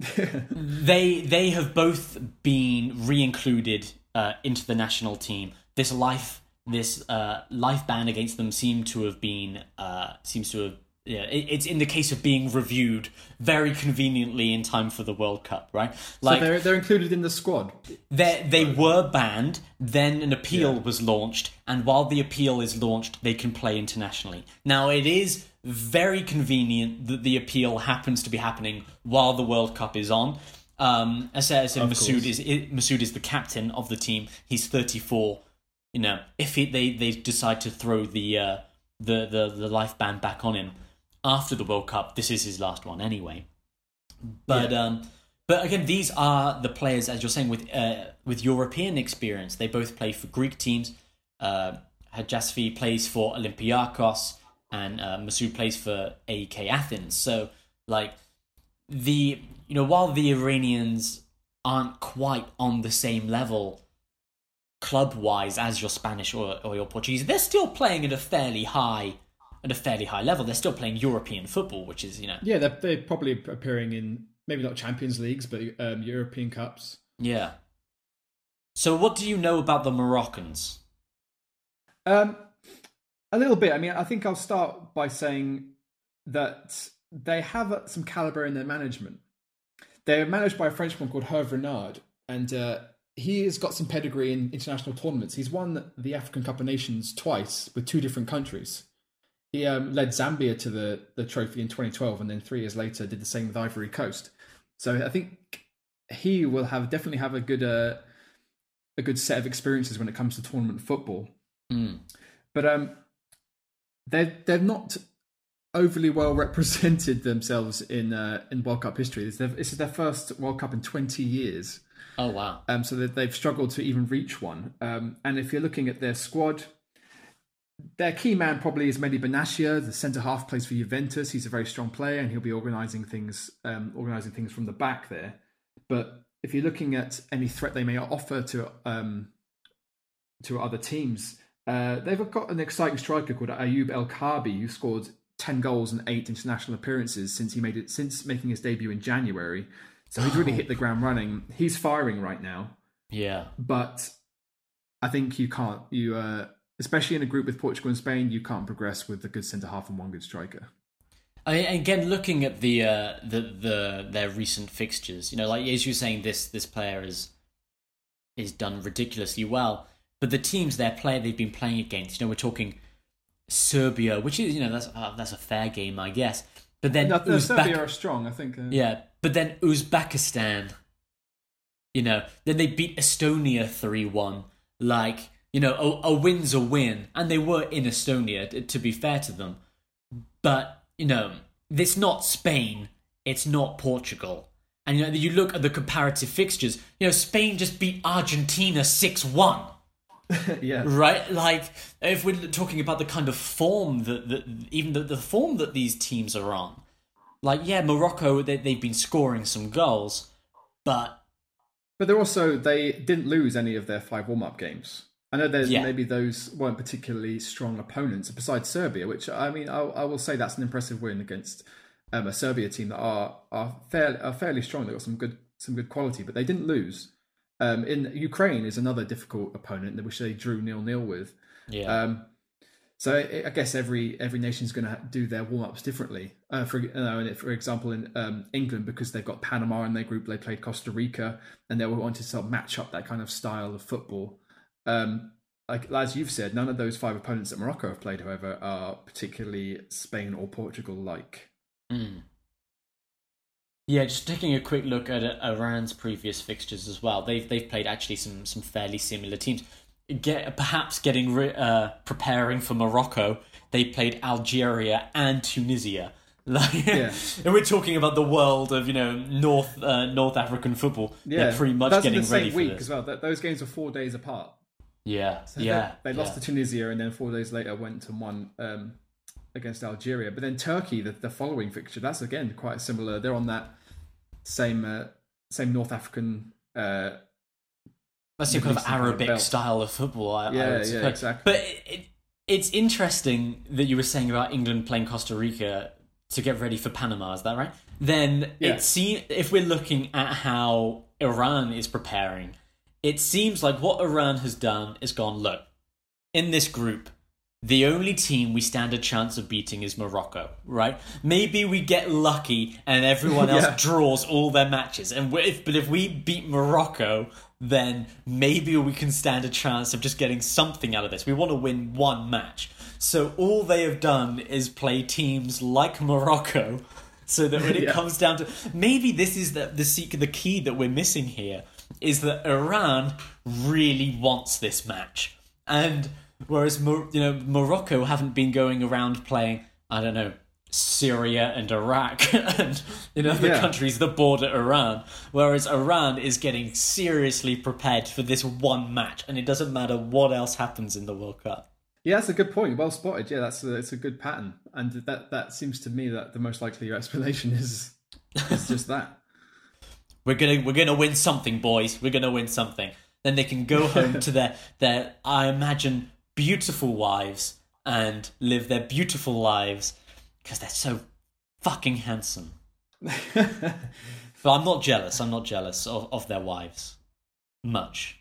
they they have both been re-included uh, into the national team. This life this uh, life ban against them seem to have been uh, seems to have yeah, it's in the case of being reviewed very conveniently in time for the World Cup, right? so they're they're included in the squad. they they were banned. Then an appeal was launched, and while the appeal is launched, they can play internationally. Now it is very convenient that the appeal happens to be happening while the World Cup is on. Um, as I said, Masood is Masood is the captain of the team. He's thirty four. You know, if he, they they decide to throw the uh, the the the life ban back on him after the World Cup, this is his last one anyway. But Yeah. um, but again, these are the players, as you're saying, with uh, with European experience. They both play for Greek teams. Uh, Hajasfi plays for Olympiakos, and uh, Masoud plays for AEK Athens. So, like the you know, while the Iranians aren't quite on the same level club wise as your Spanish or, or your Portuguese, they're still playing at a fairly high at a fairly high level. They're still playing European football, which is you know Yeah, they're, they're probably appearing in maybe not Champions Leagues, but um, European Cups. Yeah. So, what do you know about the Moroccans? Um, a little bit. I mean, I think I'll start by saying that they have some caliber in their management. They're managed by a Frenchman called Hervé Renard, and uh, he has got some pedigree in international tournaments. He's won the African Cup of Nations twice with two different countries. He um, led Zambia to the, the trophy in 2012, and then three years later did the same with Ivory Coast. So I think he will have definitely have a good uh, a good set of experiences when it comes to tournament football. Hmm. But um, they're they're not overly well represented themselves in uh, in World Cup history. This is, their, this is their first World Cup in twenty years. Oh wow! Um, so they've struggled to even reach one. Um, and if you're looking at their squad, their key man probably is Mehdi Benatia, the centre half plays for Juventus. He's a very strong player, and he'll be organising things, um, organising things from the back there. But if you're looking at any threat they may offer to um, to other teams, uh, they've got an exciting striker called Ayoub El Kaabi, who scored ten goals and eight international appearances since he made it since making his debut in January. So he's really hit the ground running. He's firing right now Yeah, but I think you can't. You uh, especially in a group with Portugal and Spain, you can't progress with a good centre half and one good striker. I mean, again, looking at the uh, the the their recent fixtures, you know, like as you were saying, this this player is is done ridiculously well. But the teams they're playing, they've been playing against, you know, we're talking Serbia, which is you know that's uh, that's a fair game, I guess. But then No, no, Uzbek- Serbia are strong, I think. Uh, Yeah, but then Uzbekistan, you know, then they beat Estonia 3 1. Like, you know, a, a win's a win. And they were in Estonia, to be fair to them. But, you know, it's not Spain, it's not Portugal. And, you know, you look at the comparative fixtures, you know, Spain just beat Argentina 6 1 yeah. right? Like if we're talking about the kind of form that, that even the, the form that these teams are on, like yeah, Morocco they they've been scoring some goals, but But they're also they didn't lose any of their five warm up games. I know there's Yeah. maybe those weren't particularly strong opponents besides Serbia, which I mean I, I will say that's an impressive win against um, a Serbia team that are are fairly are fairly strong. They've got some good some good quality, but they didn't lose. Um, in Ukraine is another difficult opponent that which they drew nil nil with. yeah, Um, so I I guess every every nation's going to do their warm ups differently. Uh, for you know, and for example, in um, England, because they've got Panama in their group, they played Costa Rica, and they were wanting to sort of match up that kind of style of football. Um, like as you've said, none of those five opponents that Morocco have played, however, are particularly Spain or Portugal like. Mm. yeah. Just taking a quick look at uh, Iran's previous fixtures as well. They've they've played actually some some fairly similar teams. Get perhaps getting ri- uh, preparing for Morocco. They played Algeria and Tunisia. Like, Yeah. and we're talking about the world of you know North uh, North African football. They're pretty much that's getting in the same ready for week this. as well. Th- Those games were four days apart. Yeah, So yeah. they, they lost yeah. to Tunisia and then four days later went and won um, against Algeria. But then Turkey, the, the following fixture, that's again quite similar. They're on that same uh, same North African uh, That's your Middle kind of Eastern kind of Arabic belt. style of football. I, I Yeah, would yeah, exactly. But it, it, it's interesting that you were saying about England playing Costa Rica to get ready for Panama. Is that right? Then Yeah. it seems if we're looking at how Iran is preparing, it seems like what Iran has done is gone. Look, in this group, the only team we stand a chance of beating is Morocco, right? Maybe we get lucky and everyone else Yeah. draws all their matches. And if, but if we beat Morocco, then maybe we can stand a chance of just getting something out of this. We want to win one match. So all they have done is play teams like Morocco. So that when it Yeah. comes down to maybe this is the the the key that we're missing here is that Iran really wants this match, and whereas you know Morocco haven't been going around playing I don't know Syria and Iraq and you know the Yeah. countries that border Iran, whereas Iran is getting seriously prepared for this one match, and it doesn't matter what else happens in the World Cup. Yeah, that's a good point. Well spotted. Yeah, that's a, it's a good pattern, and that that seems to me that the most likely explanation is is just that. We're gonna we're gonna win something, boys. We're gonna win something. Then they can go home to their their I imagine beautiful wives and live their beautiful lives because they're so fucking handsome. But I'm not jealous. I'm not jealous of, of their wives much.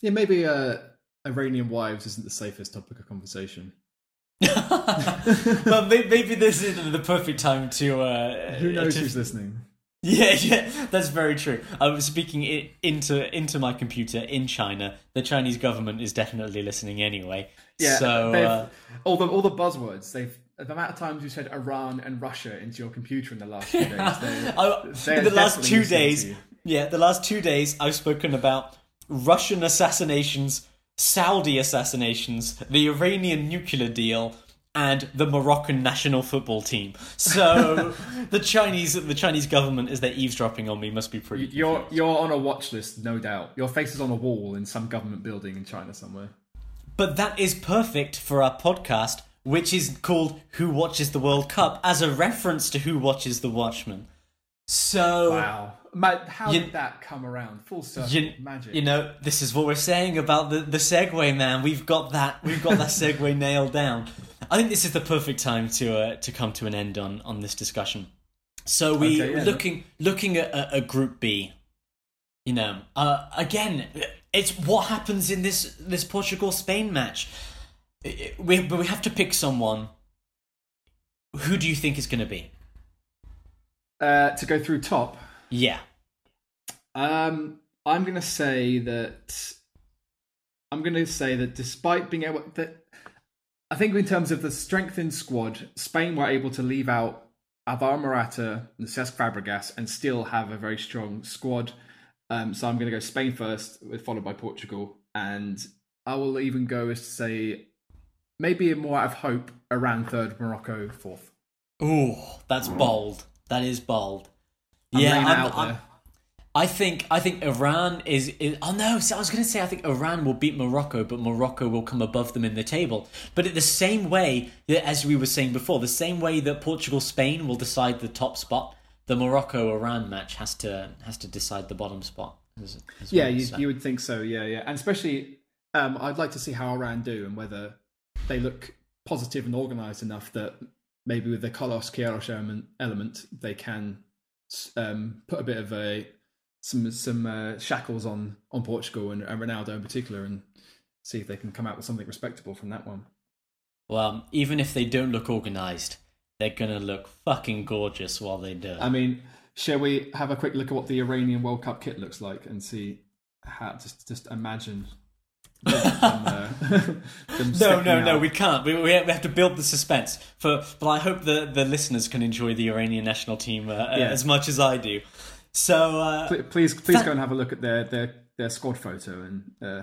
Yeah, maybe uh, Iranian wives isn't the safest topic of conversation. but maybe this isn't the perfect time to. Uh, Who knows to- who's listening? Yeah, yeah, that's very true. I was speaking i into into my computer in China. The Chinese government is definitely listening anyway. Yeah, so uh, all the all the buzzwords they've the amount of times you said Iran and Russia into your computer in the last few days. They're, I, they're the last two days, yeah, the last two days, I've spoken about Russian assassinations, Saudi assassinations, the Iranian nuclear deal, and the Moroccan national football team. So the Chinese, the Chinese government, is they're eavesdropping on me, must be pretty. You're you're on a watch list, no doubt. Your face is on a wall in some government building in China somewhere. But that is perfect for our podcast, which is called Who Watches the World Cup, as a reference to Who Watches the Watchmen. So, Wow, Ma- how You- did that come around? Full circle, you, magic. you know, this is what we're saying about the, the segue, man. We've got that. We've got that segue nailed down. I think this is the perfect time to uh, to come to an end on on this discussion. So we Okay, yeah. looking looking at a, a Group B. You know, uh, again, it's what happens in this this Portugal Spain match. We but we have to pick someone. Who do you think is going to be? Uh, to go through top, Yeah, Um, I'm going to say that I'm going to say that despite being able that I think in terms of the strengthened squad, Spain were able to leave out Alvaro Morata and Cesc Fabregas and still have a very strong squad. Um, so I'm going to go Spain first, followed by Portugal, and I will even go as to say maybe more out of hope around third, Morocco fourth. Ooh, that's bold. That is bold. I'm yeah, I'm- I'm-. I think I think Iran is, is oh no so I was going to say I think Iran will beat Morocco but Morocco will come above them in the table but in the same way that as we were saying before the same way that Portugal Spain will decide the top spot the Morocco Iran match has to has to decide the bottom spot as, as Yeah, well, you, so. you would think so. Yeah, yeah, and especially, um, I'd like to see how Iran do and whether they look positive and organised enough that maybe with the Carlos Queiroz element, element they can um, put a bit of a some some uh, shackles on on Portugal and, and Ronaldo in particular, and see if they can come out with something respectable from that one. well even if they don't look organised they're going to look fucking gorgeous while they do it. I mean, shall we have a quick look at what the Iranian World Cup kit looks like and see how just just imagine. Them No, stepping no, no, we can't. We, we have to build the suspense. For, but I hope the, the listeners can enjoy the Iranian national team uh, uh, Yeah. as much as I do. So, uh, Pl- please please Tha- go and have a look at their their, their squad photo and uh,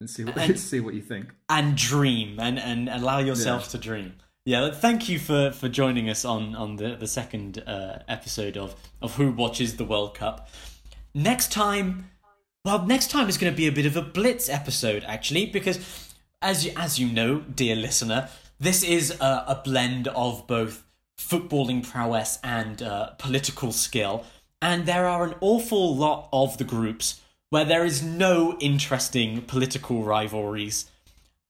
and see what And- see what you think. and dream and, and allow yourself Yeah. to dream. Yeah, thank you for, for joining us on, on the, the second uh, episode of, of Who Watches the World Cup. Next time, well, next time is going to be a bit of a blitz episode, actually, because as you, as you know, dear listener, this is a, a blend of both footballing prowess and uh, political skill, and there are an awful lot of the groups where there is no interesting political rivalries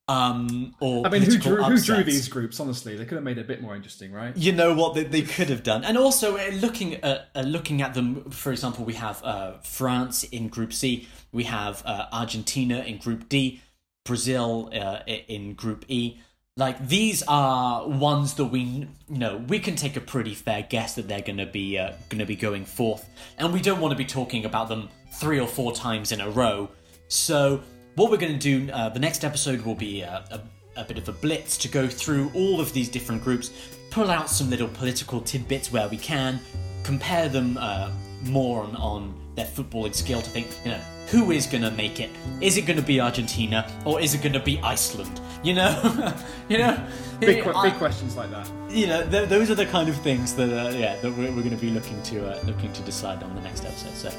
um, or I mean, who drew, who drew these groups? Honestly, they could have made it a bit more interesting, right? You know what they, they could have done, and also uh, looking at uh, looking at them. For example, we have uh, France in Group C, we have uh, Argentina in Group D, Brazil uh, in Group E. Like these are ones that we you know we can take a pretty fair guess that they're going to be uh, going to be going forth, and we don't want to be talking about them three or four times in a row. So what we're going to do, uh, the next episode will be uh, a, a bit of a blitz to go through all of these different groups, pull out some little political tidbits where we can, compare them uh, more on, on their footballing skill to think, you know, who is going to make it? Is it going to be Argentina or is it going to be Iceland? You know, you know, Big, que- I- big questions like that. you know, th- those are the kind of things that, uh, yeah, that we're, we're going to be looking to uh, looking to decide on the next episode. So,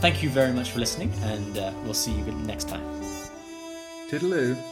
thank you very much for listening, and uh, we'll see you next time. Toodaloo.